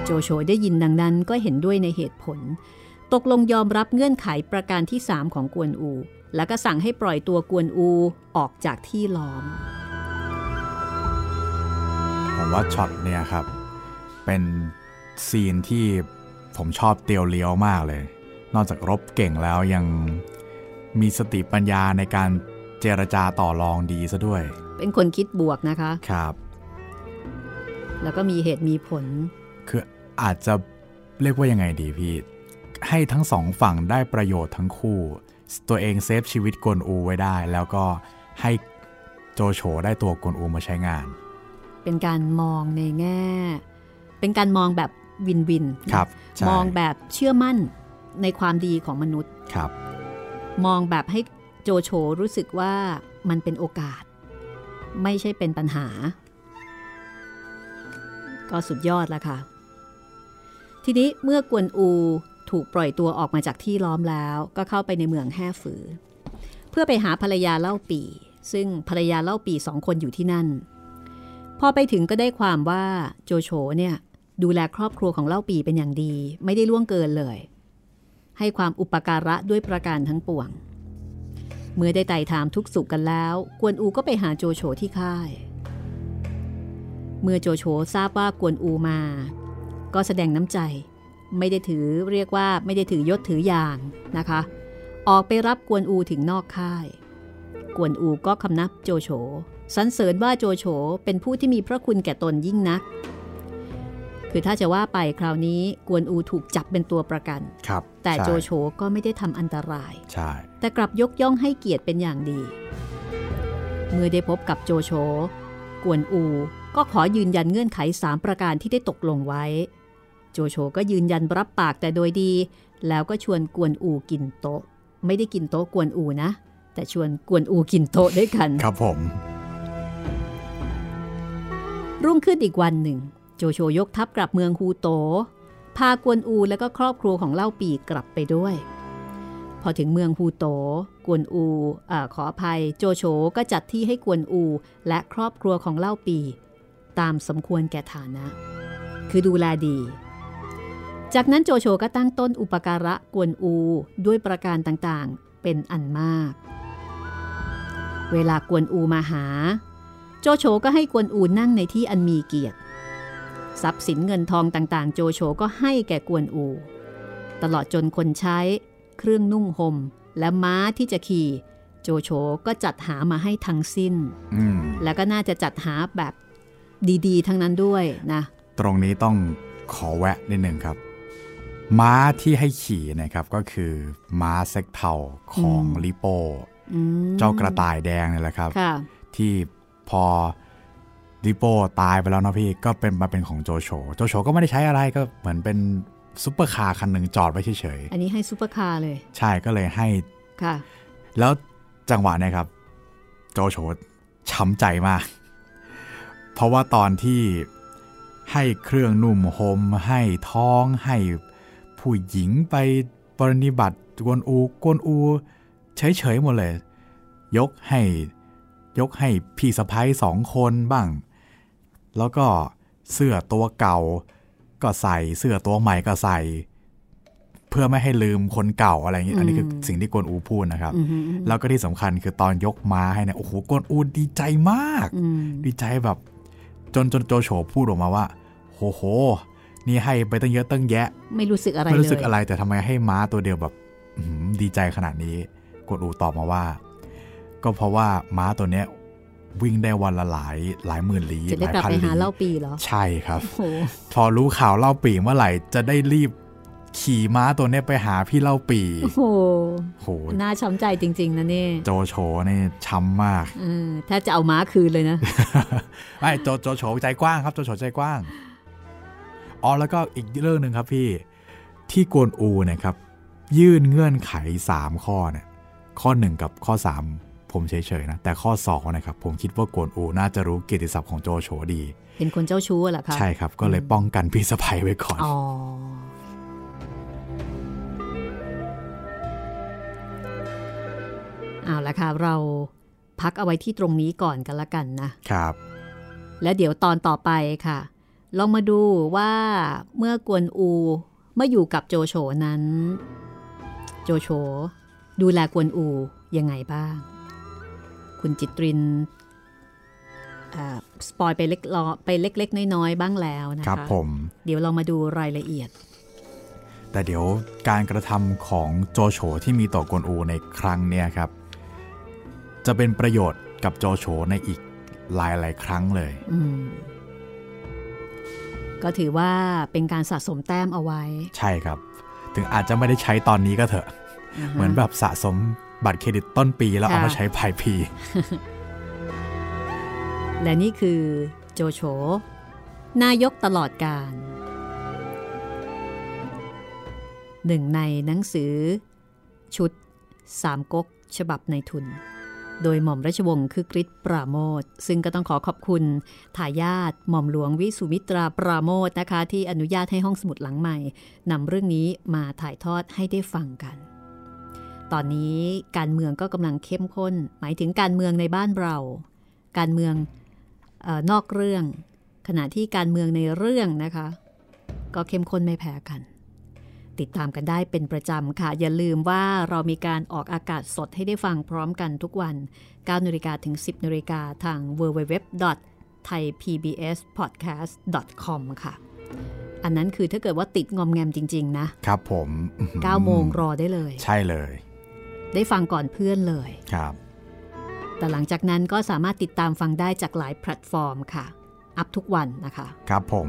โจโฉได้ยินดังนั้นก็เห็นด้วยในเหตุผล ตกลงยอมรับเงื่อนไขประการที่3ของกวนอู แล้วก็สั่งให้ปล่อยตัวกวนอูออกจากที่ล้อมผมว่าช็อตเนี่ยครับ เป็นซีนที่ผมชอบเตียวเลี้ยวมากเลย นอกจากรบเก่งแล้วยังมีสติปัญญาในการเจรจาต่อรองดีซะด้วย เป็นคนคิดบวกนะคะ ครับ แล้วก็มีเหตุมีผล คือ อาจจะเรียกว่ายังไงดีพี่ ให้ทั้งสองฝั่งได้ประโยชน์ทั้งคู่ ตัวเองเซฟชีวิตกวนอูไว้ได้ แล้วก็ให้โจโฉได้ตัวกวนอูมาใช้งาน เป็นการมองในแง่ เป็นการมองแบบวินวินครับใช่มองแบบเชื่อมั่นในความดีของมนุษย์ครับ มองแบบให้โจโฉรู้สึกว่ามันเป็นโอกาส ไม่ใช่เป็นปัญหา ก็สุดยอดแล้วค่ะ ทีนี้เมื่อกวนอูถูกปล่อยตัวออกมาจากที่ล้อมแล้ว ก็เข้าไปในเมืองแห่ฝือ เพื่อไปหาภรรยาเล่าปี ซึ่งภรรยาเล่าปีสองคนอยู่ที่นั่น พอไปถึงก็ได้ความว่าโจโฉเนี่ยดูแลครอบครัวของเล่าปีเป็นอย่างดี ไม่ได้ล่วงเกินเลย ให้ความอุปการะด้วยประการทั้งปวง เมื่อได้ไต่ถามทุกสุขกันแล้ว กวนอูก็ไปหาโจโฉที่ค่าย เมื่อโจโฉทราบว่ากวนอูมา ก็แสดงน้ำใจ ไม่ได้ถือเรียกว่าไม่ได้ถือยศถืออย่างนะคะ ออกไปรับกวนอูถึงนอกค่าย กวนอูก็คำนับโจโฉสรรเสริญว่าโจโฉเป็นผู้ที่มีพระคุณแก่ตนยิ่งนัก คือถ้าจะว่าไปคราวนี้กวนอูถูกจับเป็นตัวประกันครับ แต่ใช่โจโฉก็ไม่ได้ทำอันตราย ใช่ แต่กลับยกย่องให้เกียรติเป็นอย่างดี เมื่อได้พบกับโจโฉกวนอูก็ขอยืนยันเงื่อนไข 3 ประการที่ได้ตกลงไว้ โจโฉก็ยืนยันรับปากแต่โดยดี แล้วก็ชวนกวนอูกินโต๊ะ ไม่ได้กินโต๊ะกวนอูนะ แต่ชวนกวนอูกินโต๊ะด้วยกัน ครับผม รุ่งขึ้นอีกวันหนึ่ง โจโฉยกทัพกลับเมืองฮูโต พากวนอูและก็ครอบครัวของเล่าปีกลับไปด้วย พอถึงเมืองฮูโต กวนอูอาขออภัย โจโฉก็จัดที่ให้กวนอูและครอบครัวของเล่าปี ตามสมควรแก่ฐานะ คือดูแลดี จากนั้นโจโฉก็ตั้งต้นอุปการะกวนอูด้วยประการต่างๆ เป็นอันมาก เวลากวนอูมาหา โจโฉก็ให้กวนอูนั่งในที่อันมีเกียรติ ทรัพย์สินเงินทองต่างๆ โจโฉก็ให้แก่กวนอู ตลอดจนคนใช้ เครื่องนุ่งห่มและม้าที่จะขี่ โจโฉก็จัดหามาให้ทั้งสิ้นอืมแล้วก็น่าจะจัดหาแบบดีๆ ทั้งนั้นด้วยนะ ตรงนี้ต้องขอแวะนิดหนึ่งครับ ม้าที่ให้ขี่นะครับก็คือม้าเซ็กเธาว์ของอืมลิโป้อืมเจ้ากระต่ายแดงนี่แหละครับค่ะที่พอลิโป้ตายไปแล้วเนาะพี่ก็เป็นมาเป็นของโจโฉโจโฉก็ไม่ได้ใช้อะไรก็เหมือนเป็นซุปเปอร์คาร์คันหนึ่งจอดไว้เฉยอันนี้ให้ซูเปอร์คาร์เลยๆใช่ก็เลยให้ค่ะ แล้วจังหวะเนี่ยครับ โจโฉช้ำใจมาก เพราะว่าตอนที่ให้เครื่องนุ่มโฮมให้ท้องให้ ผู้หญิงไปปรนิบัติกวนอูกวนอูเฉยๆหมดเลย ยกให้ยกให้พี่สะพ้ยสองคนบ้าง แล้วก็เสื้อตัวเก่า ก็ใส่เสื้อตัวใหม่ก็ใส่ เพื่อไม่ให้ลืมคนเก่าอะไรอย่างนี้อันนี้คือสิ่งที่กวนอูพูดนะครับอืมแล้วก็ที่สำคัญคือตอนยกม้าให้เนี่ยโอ้โหกวนอูดีใจมากอืมดีใจแบบ จนจนโจโฉพูดออกมาว่าโหโห นี่ให้ไปตั้งเยอะตั้งแยะ ไม่รู้สึกอะไรไม่รู้สึกเลยอะไรแต่ทำไมให้ม้าตัวเดียวแบบอื้อหือดีใจขนาดนี้กวนอูตอบมาว่า ก็เพราะว่าม้าตัวเนี้ยวิ่งได้วันละหลายหลายหมื่นลี้จะได้หลายกลับพันไปลี้หาเล่าปีเหรอ ใช่ครับโอ้โหพอรู้ข่าวเล่าปีเมื่อไหร่จะได้รีบขี่ม้าตัวเนี้ยไปหาพี่เล่าปี โอ้โหโหน่าช้ำใจจริง ๆ นะเนี่ย โจโฉนี่ช้ำมาก เออถ้าจะเอาม้าคืนเลยนะ ไอ้โจโจโฉใจกว้างครับ โจโฉใจกว้าง อ๋อแล้วก็อีกเรื่องหนึ่งครับพี่ที่กวนอูเนะครับ ยื่นเงื่อนไข 3 ข้อเนี่ยข้อ 1 กับข้อ 3 ผมเฉยๆนะแต่ข้อ2นะครับผมคิดว่ากวนอูน่าจะรู้เกียรติศัพท์ของโจโฉดี เป็นคนเจ้าชู้เหรอคะใช่ครับ ก็เลยป้องกันพี่สะใภ้ไว้ก่อนอ๋อเอาละค่ะ เราพักเอาไว้ที่ตรงนี้ก่อนกันละกันนะครับ แล้วเดี๋ยวตอนต่อไปค่ะ ลองมาดูว่าเมื่อกวนอูเมื่ออยู่กับโจโฉนั้น โจโฉดูแลกวนอูยังไงบ้าง คุณจิตรินอ่าสปอยไปเล็กลอไปเล็ก ๆ น้อย ๆ บ้างแล้วนะคะครับผม เดี๋ยวเรามาดูรายละเอียด แต่เดี๋ยวการกระทำของโจโฉที่มีต่อกวนอูในครั้งเนี้ยครับ จะเป็นประโยชน์กับโจโฉในอีกหลายหลายครั้งเลยอืม ก็ถือว่าเป็นการสะสมแต้มเอาไว้ ใช่ครับ ถึงอาจจะไม่ได้ใช้ตอนนี้ก็เถอะาฮะเหมือนแบบสะสมบัตรเครดิตต้นปีแล้วค่ะเอามาใช้ปลายปี และนี่คือโจโฉนายกตลอดการ หนึ่งในหนังสือ ชุดสามก๊กฉบับในทุน โดยหม่อมราชวงศ์คือกริชปราโมทซึ่งก็ต้องขอขอบคุณทายาทหม่อมหลวงวิสุมิตราปราโมทนะคะ ที่อนุญาตให้ห้องสมุดหลังใหม่นำเรื่องนี้มาถ่ายทอดให้ได้ฟังกัน ตอนนี้การเมืองก็กำลังเข้มข้น หมายถึงการเมืองในบ้านเรา การเมืองออนอกเรื่อง ขณะที่การเมืองในเรื่องนะคะ ก็เข้มข้นไม่แพ้กัน ติดตามกันได้เป็นประจำค่ะ อย่าลืมว่าเรามีการออกอากาศสดให้ได้ฟังพร้อมกันทุกวัน 9นาฬิกาถึง 10นาฬิกาทาง www.thaipbspodcast.com ค่ะ อันนั้นคือถ้าเกิดว่าติดงอมแงมจริง ๆ นะ ครับผมอื้อหือ9โมงรอได้เลย ใช่เลย ได้ฟังก่อนเพื่อนเลยครับ แต่หลังจากนั้นก็สามารถติดตามฟังได้จากหลายแพลตฟอร์มค่ะ อัพทุกวันนะคะ ครับผม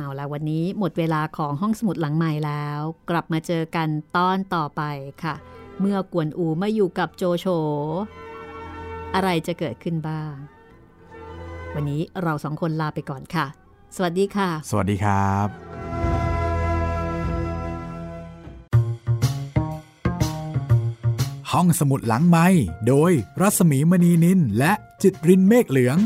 เอาละวันนี้หมดเวลาของห้องสมุดหลังใหม่แล้ว กลับมาเจอกันตอนต่อไปค่ะ เมื่อกวนอูมาอยู่กับโจโฉอะไรจะเกิดขึ้นบ้าง วันนี้เราสองคนลาไปก่อนค่ะ สวัสดีค่ะ สวัสดีครับ ห้องสมุดหลังไม้โดยรัสมีมณีนินและจิตรินเมฆเหลือง